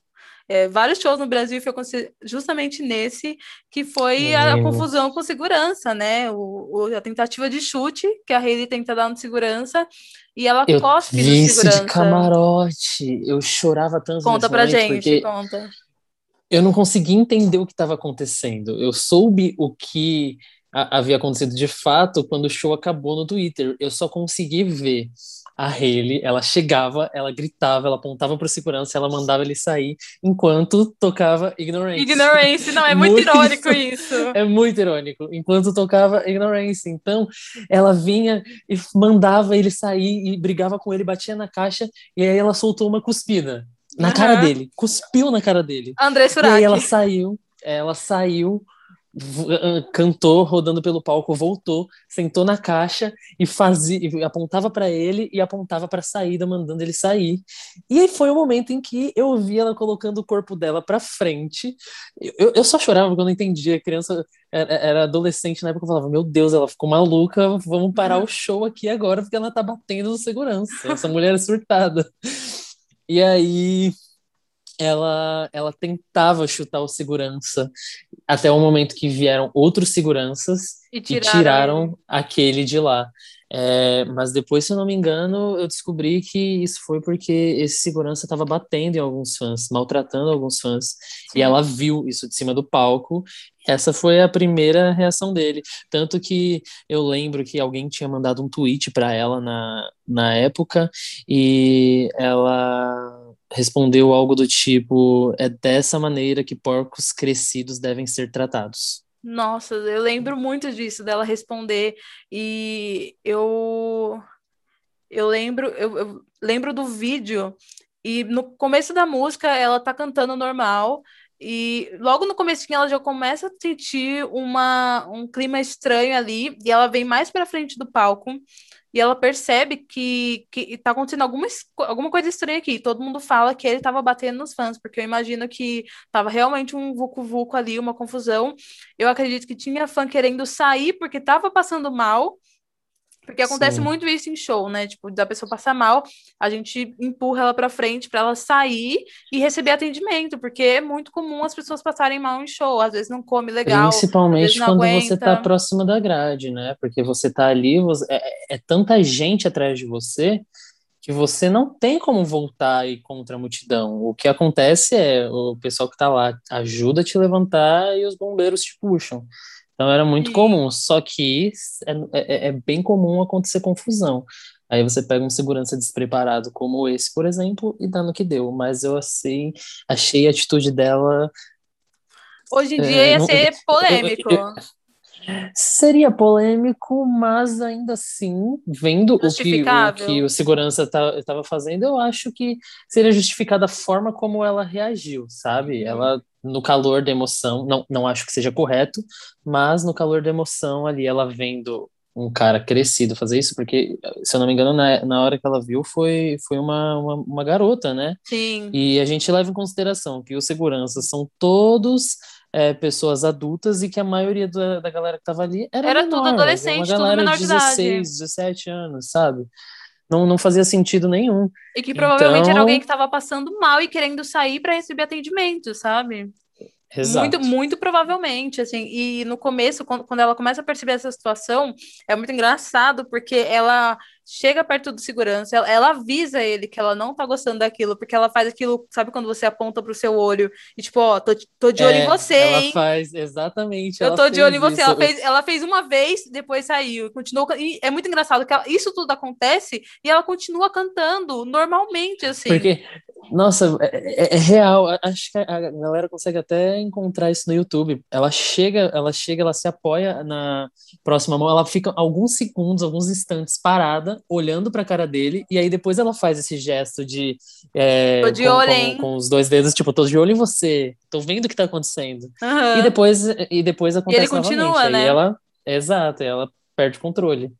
é, vários shows no Brasil foi justamente nesse que foi a, a, confusão com segurança, né? O, o, a tentativa de chute que a Hayley tenta dar no segurança e ela eu cospe no segurança. de camarote, eu chorava tanto. Conta pra gente, conta. Eu não consegui entender o que estava acontecendo. Eu soube o que havia acontecido de fato quando o show acabou no Twitter. Eu só consegui ver a Hayley, ela chegava, ela gritava, ela apontava para o segurança, ela mandava ele sair, enquanto tocava Ignorance. Ignorance, não, é *laughs* muito, muito irônico isso. É muito irônico. Enquanto tocava Ignorance. Então, ela vinha e mandava ele sair e brigava com ele, batia na caixa, e aí ela soltou uma cuspida na uhum. cara dele, cuspiu na cara dele. André Surak. E aí ela saiu, ela saiu ah, cantou rodando pelo palco, voltou, sentou na caixa e fazia, apontava para ele e apontava para a saída, mandando ele sair. E aí foi o momento em que eu vi ela colocando o corpo dela para frente. Eu, eu só chorava porque eu não entendia. Criança era, era, adolescente na época, eu falava: Meu Deus, ela ficou maluca, vamos parar o show aqui agora porque ela tá batendo no segurança. Essa mulher é surtada. E aí ela, ela tentava chutar o segurança até o momento que vieram outros seguranças e tiraram, e tiraram aquele de lá. É, mas depois, se eu não me engano, eu descobri que isso foi porque esse segurança estava batendo em alguns fãs, maltratando alguns fãs. Sim. E ela viu isso de cima do palco. Essa foi a primeira reação dele. Tanto que eu lembro que alguém tinha mandado um tweet para ela na, na época e ela respondeu algo do tipo: é dessa maneira que porcos crescidos devem ser tratados. Nossa, eu lembro muito disso, dela responder. E eu. Eu lembro, eu, eu lembro do vídeo, e no começo da música ela tá cantando normal. E logo no começo ela já começa a sentir uma, um clima estranho ali, e ela vem mais para frente do palco e ela percebe que, que tá acontecendo alguma, alguma coisa estranha aqui. Todo mundo fala que ele estava batendo nos fãs, porque eu imagino que tava realmente um vucu-vucu ali, uma confusão. Eu acredito que tinha fã querendo sair porque estava passando mal, porque acontece Sim. muito isso em show, né? Tipo, da pessoa passar mal, a gente empurra ela para frente para ela sair e receber atendimento, porque é muito comum as pessoas passarem mal em show, às vezes não come legal, principalmente quando aguenta. você tá próximo da grade, né? Porque você tá ali, você, é, é, tanta gente atrás de você que você não tem como voltar e contra a multidão. O que acontece é o pessoal que tá lá ajuda a te levantar e os bombeiros te puxam. Então era muito comum, só que é, é, é, bem comum acontecer confusão. Aí você pega um segurança despreparado como esse, por exemplo, e dá no que deu. Mas eu achei, achei a atitude dela. Hoje em é, dia ia não, ser *laughs* polêmico. Eu, eu, seria polêmico, mas ainda assim, vendo o que o, que o segurança estava tá, fazendo, eu acho que seria justificada a forma como ela reagiu, sabe? Uhum. Ela no calor da emoção, não, não acho que seja correto, mas no calor da emoção ali, ela vendo um cara crescido fazer isso, porque, se eu não me engano, na, na hora que ela viu, foi, foi uma, uma, uma garota, né? Sim. E a gente leva em consideração que os seguranças são todos é, pessoas adultas e que a maioria da, da galera que tava ali era, Era menor, tudo adolescente, uma tudo galera menor de de idade. 16, 17 anos, sabe? Não, não fazia sentido nenhum. E que provavelmente era Então- alguém que estava passando mal e querendo sair para receber atendimento, sabe? Exato. Muito, muito provavelmente, assim. E no começo, quando, quando ela começa a perceber essa situação, é muito engraçado, porque ela chega perto do segurança, ela, ela avisa ele que ela não tá gostando daquilo, porque ela faz aquilo, sabe quando você aponta pro seu olho e tipo, ó, tô, tô de olho em É, você, ela hein? faz, exatamente. Eu ela tô de olho em você. Ela isso. fez, ela fez uma vez, depois saiu. Continuou. E é muito engraçado que ela- isso tudo acontece e ela continua cantando normalmente, assim. Porque, nossa, é, é- é real. A- Acho que a a galera consegue até encontrar isso no YouTube. Ela chega, ela chega, ela se apoia na próxima mão, ela fica alguns segundos, alguns instantes parada, olhando pra cara dele, e aí depois ela faz esse gesto de. é, Tô de com, olho, com- hein? com os dois dedos, tipo, tô de olho em você, tô vendo o que tá acontecendo. Aham. E depois, e depois acontece continua, novamente. Aí né? ela. Exato, aí ela perde o controle.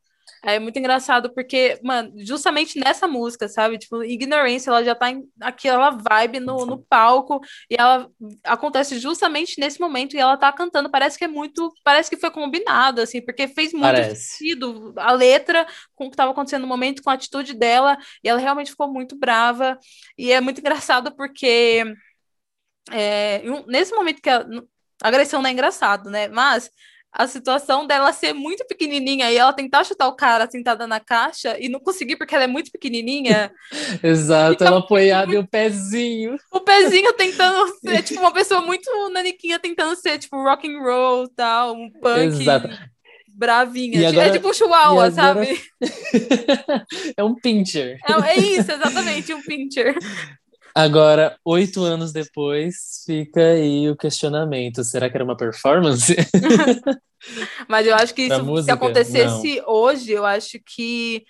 É muito engraçado porque, mano, justamente nessa música, sabe? Tipo, Ignorance, ela já tá em aquela vibe no, no palco e ela acontece justamente nesse momento e ela tá cantando. Parece que é muito. Parece que foi combinado, assim, porque fez muito Parece. sentido a letra com o que estava acontecendo no momento, com a atitude dela, e ela realmente ficou muito brava. E é muito *laughs* engraçado porque é, nesse momento que a, a agressão não é engraçado, né? Mas a situação dela ser muito pequenininha e ela tentar chutar o cara sentada na caixa e não conseguir porque ela é muito pequenininha, *laughs* Exato, ela apoiada e o pezinho. o pezinho tentando ser *laughs* tipo uma pessoa muito naniquinha tentando ser tipo rock and roll, tal, um punk Exato. bravinha. É agora- tipo um chihuahua, agora- sabe? *laughs* é um pincher. É, é isso, exatamente, um pincher. Agora, oito anos depois, fica aí o questionamento: será que era uma performance? *laughs* Mas eu acho que *laughs* isso, se música? acontecesse hoje, eu acho que.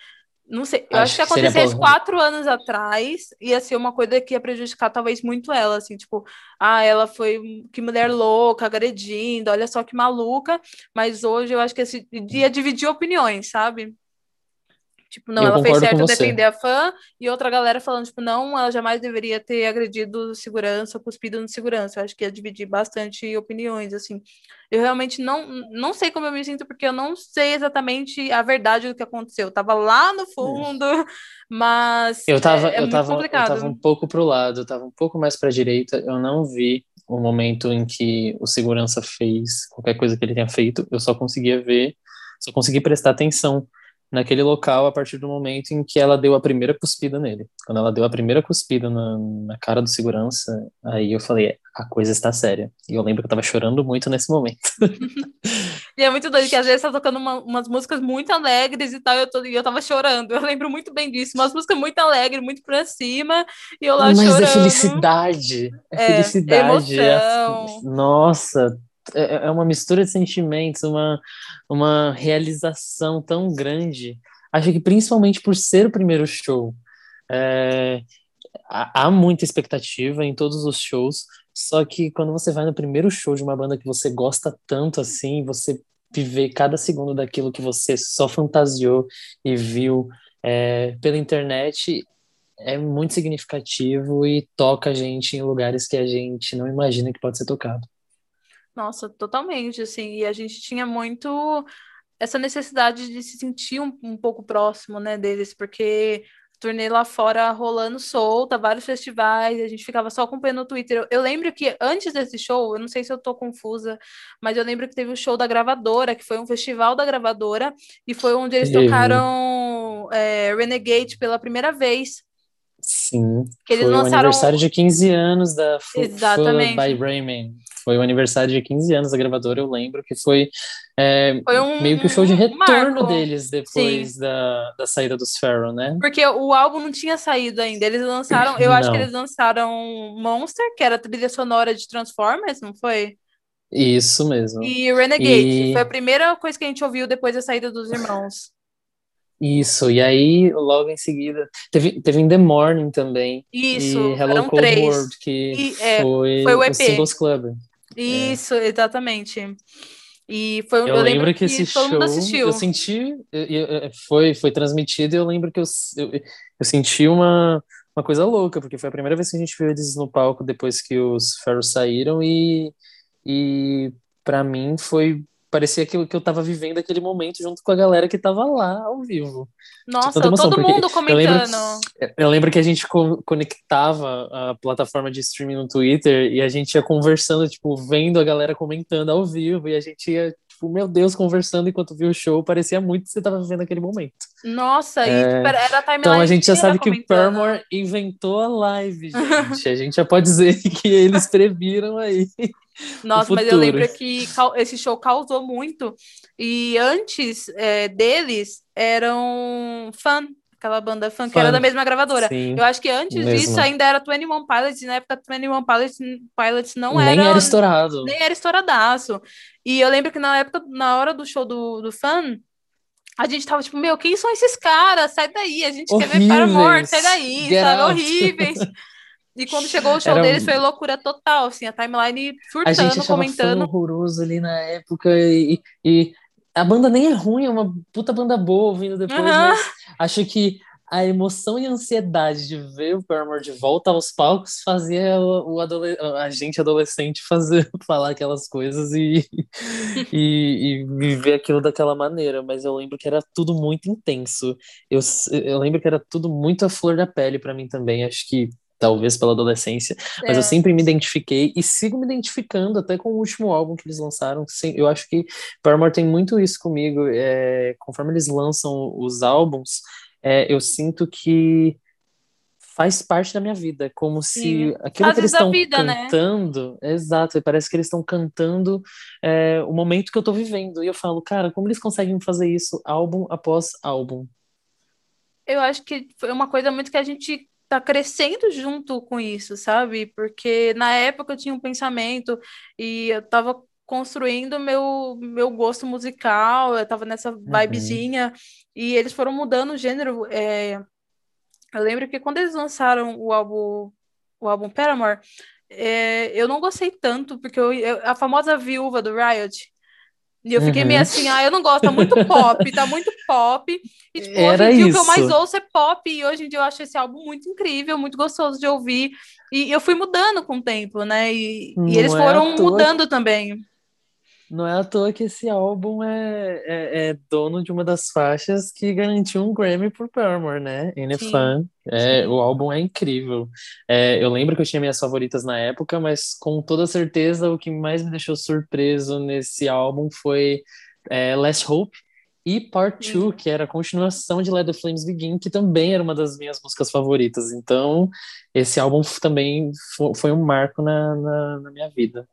Não sei, eu acho, Acho que seria acontecesse quatro anos atrás, ia ser uma coisa que ia prejudicar talvez muito ela, assim, tipo, ah, ela foi que mulher louca, agredindo, olha só que maluca, mas hoje eu acho que esse, ia dividir opiniões, sabe? Tipo, não, Eu ela fez certo defender a fã, e outra galera falando, tipo, não, ela jamais deveria ter agredido segurança, cuspido no segurança. Eu acho que ia dividir bastante opiniões, assim. Eu realmente não, não sei como eu me sinto, porque eu não sei exatamente a verdade do que aconteceu. Eu tava lá no fundo, *laughs* mas Eu tava, é, é eu tava, eu complicado. tava um pouco pro lado, eu tava um pouco mais pra direita. Eu não vi o momento em que o segurança fez qualquer coisa que ele tenha feito. Eu só conseguia ver, só consegui prestar atenção naquele local a partir do momento em que ela deu a primeira cuspida nele. Quando ela deu a primeira cuspida na, na cara do segurança, aí eu falei, "É, a coisa está séria. E eu lembro que eu tava chorando muito nesse momento. *laughs* E é muito doido, que às vezes tá tocando uma- umas músicas muito alegres e tal, e eu, tô, e eu tava chorando. Eu lembro muito bem disso, umas músicas muito alegres, muito pra cima, e eu lá Mas chorando. é felicidade. É, É, felicidade. é a- emoção. nossa, é, é uma mistura de sentimentos, uma, uma realização tão grande. Acho que principalmente por ser o primeiro show. é, há muita expectativa em todos os shows, só que quando você vai no primeiro show de uma banda que você gosta tanto assim, você viver cada segundo daquilo que você só fantasiou e viu é, pela internet é muito significativo e toca a gente em lugares que a gente não imagina que pode ser tocado. Nossa, totalmente, assim, e a gente tinha muito essa necessidade de se sentir um, um pouco próximo, né, deles, porque turnê lá fora rolando solta, vários festivais, a gente ficava só acompanhando no Twitter. Eu, eu lembro que antes desse show, eu não sei se eu tô confusa, mas eu lembro que teve o show da gravadora, que foi um festival da gravadora, e foi onde eles tocaram é, Renegade pela primeira vez. Sim, Que eles foi o lançaram- aniversário de 15 anos da Exatamente. Full by Raymond. Foi o aniversário de 15 anos da gravadora, eu lembro que foi, é, Foi um, meio que o show de retorno marco. deles depois da, da saída dos Pharaoh, né? Porque o álbum não tinha saído ainda. Eles lançaram, eu acho que Não. eles lançaram Monster, que era a trilha sonora de Transformers, não foi? Isso mesmo. E Renegade. E- Foi a primeira coisa que a gente ouviu depois da saída dos irmãos. Isso, e aí logo em seguida teve, teve In The Morning também Isso, e Hello Cold três. World que E, é, foi, foi o o EP. Singles Club. Isso, exatamente. E foi, eu, eu lembro, lembro que esse todo mundo show, assistiu. eu senti, foi, foi transmitido e eu lembro que eu, eu, eu senti uma, uma coisa louca, porque foi a primeira vez que a gente viu eles no palco depois que os Ferros saíram e, e para mim foi, parecia que eu, que eu tava vivendo aquele momento junto com a galera que tava lá ao vivo. Nossa, emoção, todo mundo eu lembro, comentando. eu lembro que a gente co- conectava a plataforma de streaming no Twitter e a gente ia conversando, tipo, vendo a galera comentando ao vivo e a gente ia, tipo, meu Deus, conversando enquanto via o show, parecia muito que você tava vivendo aquele momento. Nossa, e tipo, era era a timeline Então a gente já sabe que o. Paramore inventou a live, gente. A gente já pode dizer *laughs* que eles previram aí. *laughs* Nossa, mas eu lembro que esse show causou muito. E antes é, deles eram fã, aquela banda fã, que era Fun. da mesma gravadora. Sim. Eu acho que antes mesmo. disso ainda era 21 Pilots, e na época 21 Pilots, Pilots não Nem era, era estourado. nem era estouradaço. E eu lembro que na época, na hora do show do, do fã, a gente tava tipo, meu, quem são esses caras? Sai daí, a gente quer ver Paramore, Horríveis. sai daí, Get sabe? out. Horríveis. E quando *laughs* chegou o show Era- deles foi loucura total, assim, a timeline A gente surtando, comentando. fã horroroso ali na época e, e a banda nem é ruim, é uma puta banda boa vindo depois, Aham. mas acho que a emoção e a ansiedade de ver o Paramore de volta aos palcos fazia o, o a gente adolescente fazer *laughs* falar aquelas coisas e, *laughs* e, e viver aquilo daquela maneira, mas eu lembro que era tudo muito intenso. Eu, eu lembro que era tudo muito à flor da pele para mim também, acho que talvez pela adolescência, mas É. eu sempre me identifiquei e sigo me identificando até com o último álbum que eles lançaram. Eu acho que Paramore tem muito isso comigo. é, conforme eles lançam os álbuns, é, eu sinto que faz parte da minha vida, como se Sim. aquilo que Fases eles estão vida, né? cantando, exato, parece que eles estão cantando é, o momento que eu tô vivendo. E eu falo, cara, como eles conseguem fazer isso álbum após álbum? Eu acho que foi uma coisa muito que a gente tá crescendo junto com isso, sabe? Porque na época eu tinha um pensamento e eu tava construindo meu meu gosto musical, eu tava nessa vibezinha e eles foram mudando o gênero. é, Eu lembro que quando eles lançaram o álbum o álbum Paramore, é, eu não gostei tanto porque eu, eu- a famosa viúva do Riot e eu fiquei meio Uhum. assim, ah, eu não gosto, tá muito pop, tá muito pop. E, tipo, Era hoje em dia o que eu mais ouço é pop, e hoje em dia eu acho esse álbum muito incrível, muito gostoso de ouvir. E eu fui mudando com o tempo, né? E, e eles é foram mudando também. Não é à toa que esse álbum é, é, é dono de uma das faixas que garantiu um Grammy por Paramore, né? Fun. É, sim. o álbum é incrível. É, eu lembro que eu tinha minhas favoritas na época, mas com toda certeza o que mais me deixou surpreso nesse álbum foi é, Last Hope e Part 2, Sim. que era a continuação de Let the Flames Begin, que também era uma das minhas músicas favoritas. Então, esse álbum também fo- foi um marco na, na, na minha vida.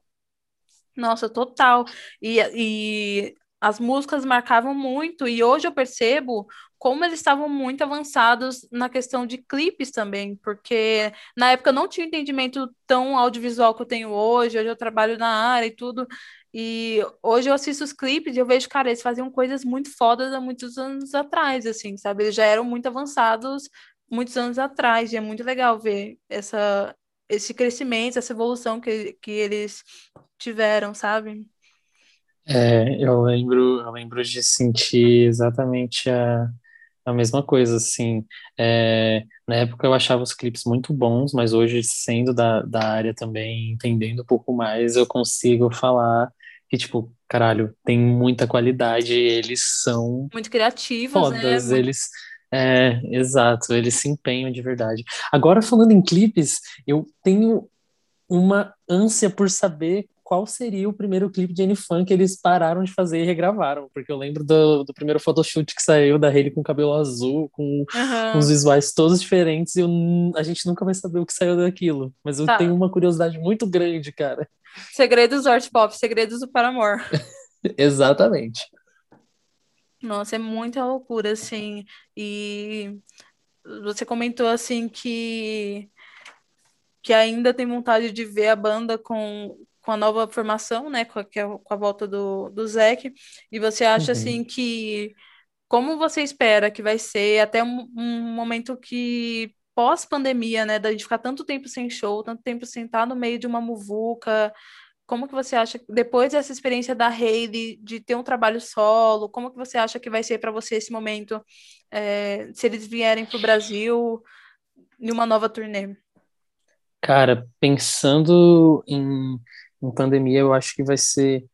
Nossa, total. E, e as músicas marcavam muito, e hoje eu percebo como eles estavam muito avançados na questão de clipes também, porque na época eu não tinha entendimento tão audiovisual que eu tenho hoje, hoje eu trabalho na área e tudo, e hoje eu assisto os clipes e eu vejo, cara, eles faziam coisas muito fodas há muitos anos atrás, assim, sabe? Eles já eram muito avançados muitos anos atrás, e é muito legal ver essa, esse crescimento, essa evolução que, que eles tiveram, sabe? É, eu lembro, eu lembro de sentir exatamente a, a mesma coisa, assim. É, na época eu achava os clipes muito bons, mas hoje, sendo da, da área também, entendendo um pouco mais, eu consigo falar que, tipo, caralho, tem muita qualidade, eles são Muito criativos, né? fodas, Muito- eles. É, exato, eles se empenham de verdade. Agora, falando em clipes, eu tenho uma ânsia por saber qual seria o primeiro clipe de N-Fun que eles pararam de fazer e regravaram, porque eu lembro do, do primeiro photoshoot que saiu da Hailey com cabelo azul, com uns visuais todos diferentes, e eu a gente nunca vai saber o que saiu daquilo. Mas eu Tá. tenho uma curiosidade muito grande, cara. Segredos do art pop, segredos do Paramore. *laughs* Exatamente. Nossa, é muita loucura, assim. E você comentou, assim, que, que ainda tem vontade de ver a banda com, com a nova formação, né? Com a, é com a volta do, do Zac. E você acha, Uhum. assim, que... Como você espera que vai ser até um, um momento que... Pós-pandemia, né? Da gente ficar tanto tempo sem show, tanto tempo sem estar no meio de uma muvuca... como que você acha, depois dessa experiência da Hayley, de ter um trabalho solo, como que você acha que vai ser para você esse momento, é, se eles vierem para o Brasil em uma nova turnê? Cara, pensando em, em pandemia, eu acho que vai ser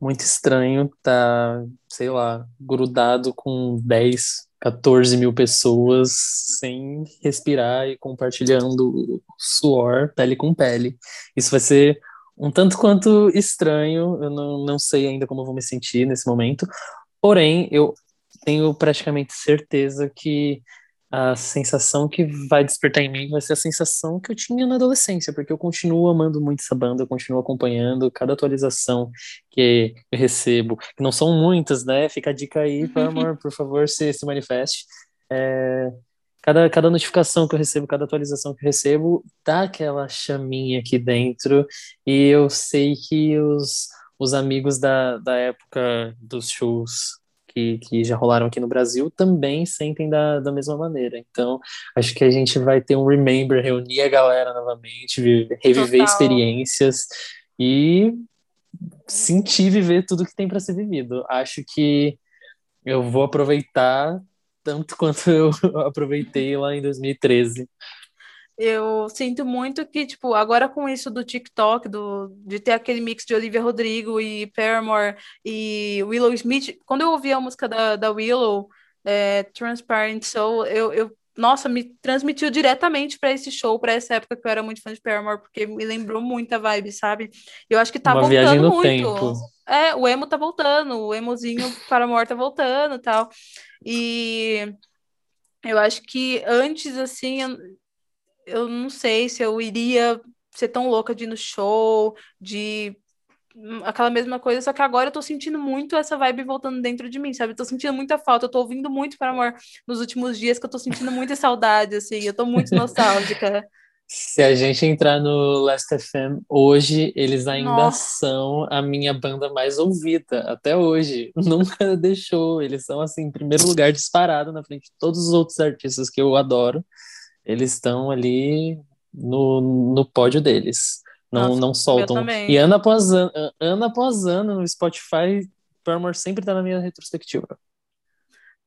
muito estranho estar, tá, sei lá, grudado com 10, 14 mil pessoas sem respirar e compartilhando suor, pele com pele. Isso vai ser um tanto quanto estranho, eu não, não sei ainda como eu vou me sentir nesse momento, porém, eu tenho praticamente certeza que a sensação que vai despertar em mim vai ser a sensação que eu tinha na adolescência, porque eu continuo amando muito essa banda, eu continuo acompanhando cada atualização que eu recebo, que não são muitas, né? Fica a dica aí, amor, por favor, se, se manifeste. É, cada, cada notificação que eu recebo, cada atualização que eu recebo, dá aquela chaminha aqui dentro, e eu sei que os, os amigos da, da época dos shows que, que já rolaram aqui no Brasil também sentem da, da mesma maneira. Então, acho que a gente vai ter um remember, reunir a galera novamente, reviver Total. experiências e sentir viver tudo que tem para ser vivido. Acho que eu vou aproveitar tanto quanto *laughs* eu aproveitei lá em 2013 eu sinto muito que, tipo, agora com isso do TikTok, do, de ter aquele mix de Olivia Rodrigo e Paramore e Willow Smith, quando eu ouvi a música da, da Willow, é, Transparent Soul, eu, eu, nossa, me transmitiu diretamente para esse show, para essa época que eu era muito fã de Paramore, porque me lembrou muito a vibe, sabe? Eu acho que tá Uma voltando muito. Tempo. É, o emo tá voltando, o emozinho Paramore tá voltando tal. E eu acho que antes, assim, eu não sei se eu iria ser tão louca de ir no show, de aquela mesma coisa, só que agora eu tô sentindo muito essa vibe voltando dentro de mim, sabe? Eu tô sentindo muita falta, eu tô ouvindo muito para amor nos últimos dias, que eu tô sentindo muita saudade, assim, eu tô muito nostálgica. Se a gente entrar no Last FM hoje, eles ainda Nossa. são a minha banda mais ouvida, até hoje. *laughs* Nunca deixou. Eles são, assim, em primeiro lugar, disparado na frente de todos os outros artistas que eu adoro eles estão ali no, no pódio deles. Não, Nossa, não soltam. E ano após ano, ano após ano no Spotify, Paramore sempre está na minha retrospectiva.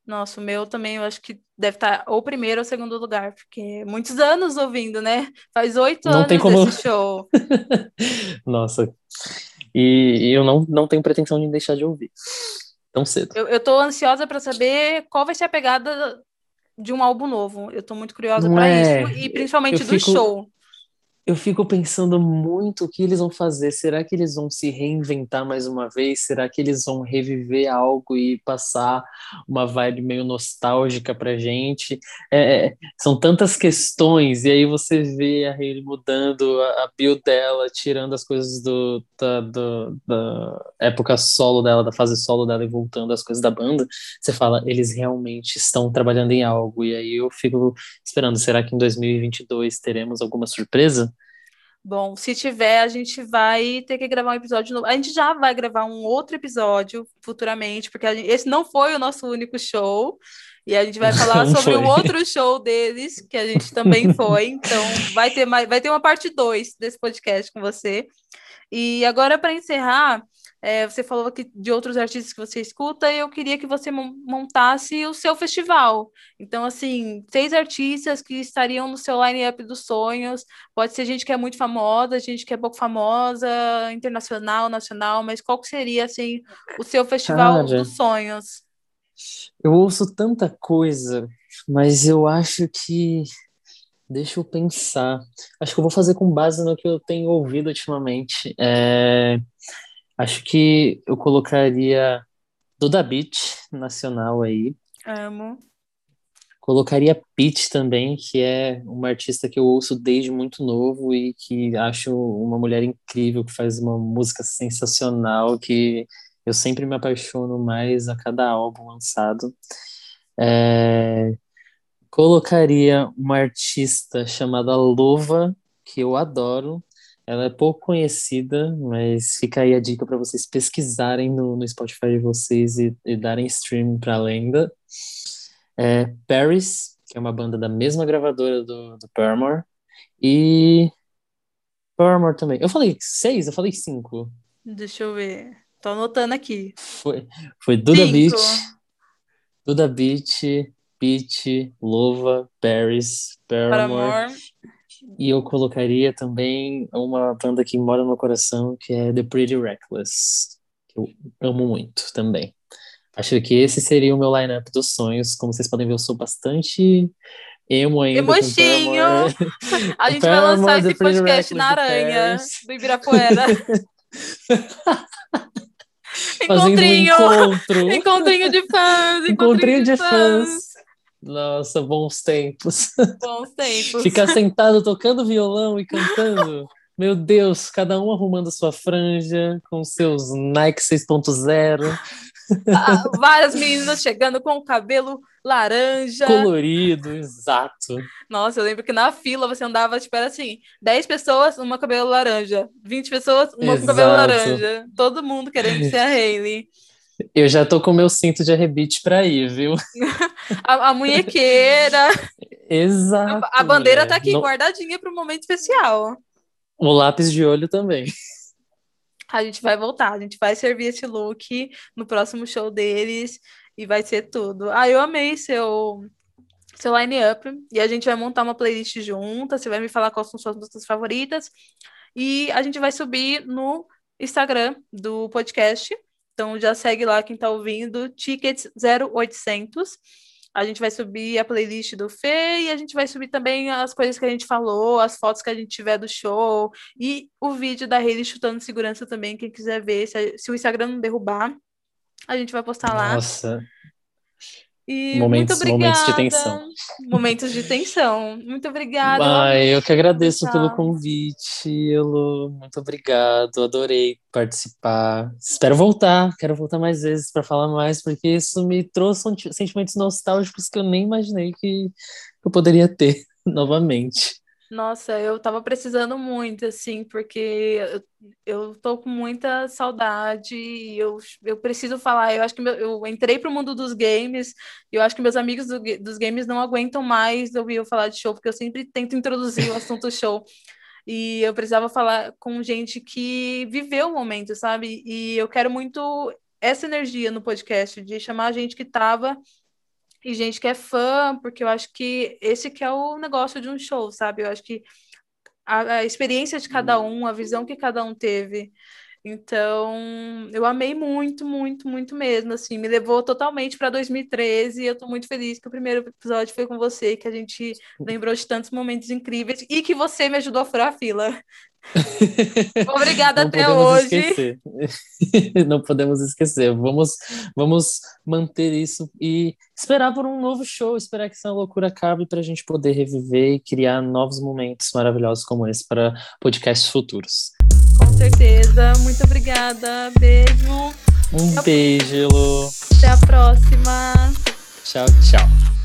Nossa, o meu também, eu acho que deve estar tá ou primeiro ou segundo lugar, porque muitos anos ouvindo, né? Faz oito anos tem como... desse show. *laughs* Nossa. E, e, eu não, não tenho pretensão de deixar de ouvir tão cedo. Eu, eu tô ansiosa para saber qual vai ser a pegada de um álbum novo. Eu tô muito curiosa para é... isso e principalmente eu do fico... show eu fico pensando muito o que eles vão fazer. Será que eles vão se reinventar mais uma vez? Será que eles vão reviver algo e passar uma vibe meio nostálgica pra gente? É, é são tantas questões, e aí você vê a Hayley mudando a, build dela, tirando as coisas do, da, do, da época solo dela, da fase solo dela e voltando as coisas da banda. Você fala, eles realmente estão trabalhando em algo. E aí eu fico esperando, será que em 2022 teremos alguma surpresa? Bom, se tiver, a gente vai ter que gravar um episódio novo. A gente já vai gravar um outro episódio futuramente, porque gente, esse não foi o nosso único show. E a gente vai *laughs* falar não sobre o um outro show deles, que a gente também *laughs* foi. Então, vai ter, mais, vai ter uma parte 2 desse podcast com você. E agora, para encerrar, é, você falou aqui de outros artistas que você escuta, e eu queria que você montasse o seu festival. Então, assim, seis artistas que estariam no seu line-up dos sonhos. Pode ser gente que é muito famosa, gente que é pouco famosa, internacional, nacional, mas qual que seria, assim, o seu festival Cara, dos sonhos? Eu ouço tanta coisa, mas eu acho que. Deixa eu pensar. Acho que eu vou fazer com base no que eu tenho ouvido ultimamente. É... Acho que eu colocaria Duda Beat nacional aí. Amo. Colocaria Pete também, que é uma artista que eu ouço desde muito novo e que acho uma mulher incrível, que faz uma música sensacional, que eu sempre me apaixono mais a cada álbum lançado. É... Colocaria uma artista chamada Lova, que eu adoro, ela é pouco conhecida, mas fica aí a dica para vocês pesquisarem no, no Spotify de vocês e, e darem stream para a lenda. É Paris, que é uma banda da mesma gravadora do, do Paramore. E Paramore também. Eu falei seis? Eu falei cinco. Deixa eu ver. Tô anotando aqui. Foi, foi Duda Cinco. Beach, Duda Beach, Beach, Louva, Paris, Paramore. Paramore. E eu colocaria também uma banda que mora no meu coração, que é The Pretty Reckless, que eu amo muito também. Acho que esse seria o meu lineup dos sonhos. Como vocês podem ver, eu sou bastante emo ainda. com Emochinho! *laughs* A gente vai lançar esse podcast na Aranha, do Ibirapuera. *laughs* Fazendo um Encontrinho! encontro. Encontrinho de fãs! Encontrinho de fãs. Nossa, bons tempos. Bons tempos. Ficar sentado tocando violão e cantando. Meu Deus, cada um arrumando sua franja com seus Nike 6.0, Ah, Várias meninas chegando com o cabelo laranja. colorido, exato. Nossa, eu lembro que na fila você andava, tipo, era assim, 10 pessoas, uma cabelo laranja. 20 pessoas, uma com cabelo Exato. laranja. Todo mundo querendo ser a Hailey. Eu já tô com meu cinto de arrebite pra ir, viu? *laughs* A, a munhequeira. Exato. A bandeira mulher. tá aqui No- guardadinha para um momento especial. O lápis de olho também. A gente vai voltar, a gente vai servir esse look no próximo show deles e vai ser tudo. Ah, eu amei seu seu line-up e a gente vai montar uma playlist junta. Você vai me falar quais são suas músicas favoritas e a gente vai subir no Instagram do podcast. Então já segue lá quem tá ouvindo, Tickets 0800. A gente vai subir a playlist do Fê e a gente vai subir também as coisas que a gente falou, as fotos que a gente tiver do show e o vídeo da Hailey chutando segurança também, quem quiser ver, se, se o Instagram não derrubar, a gente vai postar lá. Nossa, E Momentos- muito obrigada. momentos de tensão. Momentos de tensão. Muito obrigada. eu Ai, eu que agradeço pelo convite, Elo. Muito obrigado, adorei participar. Espero voltar, quero voltar mais vezes para falar mais, porque isso me trouxe senti- sentimentos nostálgicos que eu nem imaginei que eu poderia ter *laughs* novamente. Nossa, eu tava precisando muito, assim, porque eu, eu tô com muita saudade e eu, eu preciso falar. Eu acho que meu- eu entrei pro mundo dos games e eu acho que meus amigos do dos games não aguentam mais ouvir eu falar de show, porque eu sempre tento introduzir o assunto show. E eu precisava falar com gente que viveu o momento, sabe? E eu quero muito essa energia no podcast, de chamar gente que tava e gente que é fã, porque eu acho que esse que é o negócio de um show, sabe? Eu acho que a, a experiência de cada um, a visão que cada um teve. Então, eu amei muito, muito, muito mesmo, assim, me levou totalmente para 2013 e eu tô muito feliz que o primeiro episódio foi com você, que a gente lembrou de tantos momentos incríveis e que você me ajudou a furar a fila. *laughs* Obrigada Não até hoje. esquecer. *laughs* Não podemos esquecer. Vamos, vamos manter isso e esperar por um novo show, esperar que essa loucura acabe para a gente poder reviver e criar novos momentos maravilhosos como esse para podcasts futuros. Com certeza. Muito obrigada. Beijo. Um beijo, Elo. Até a próxima. Tchau, tchau.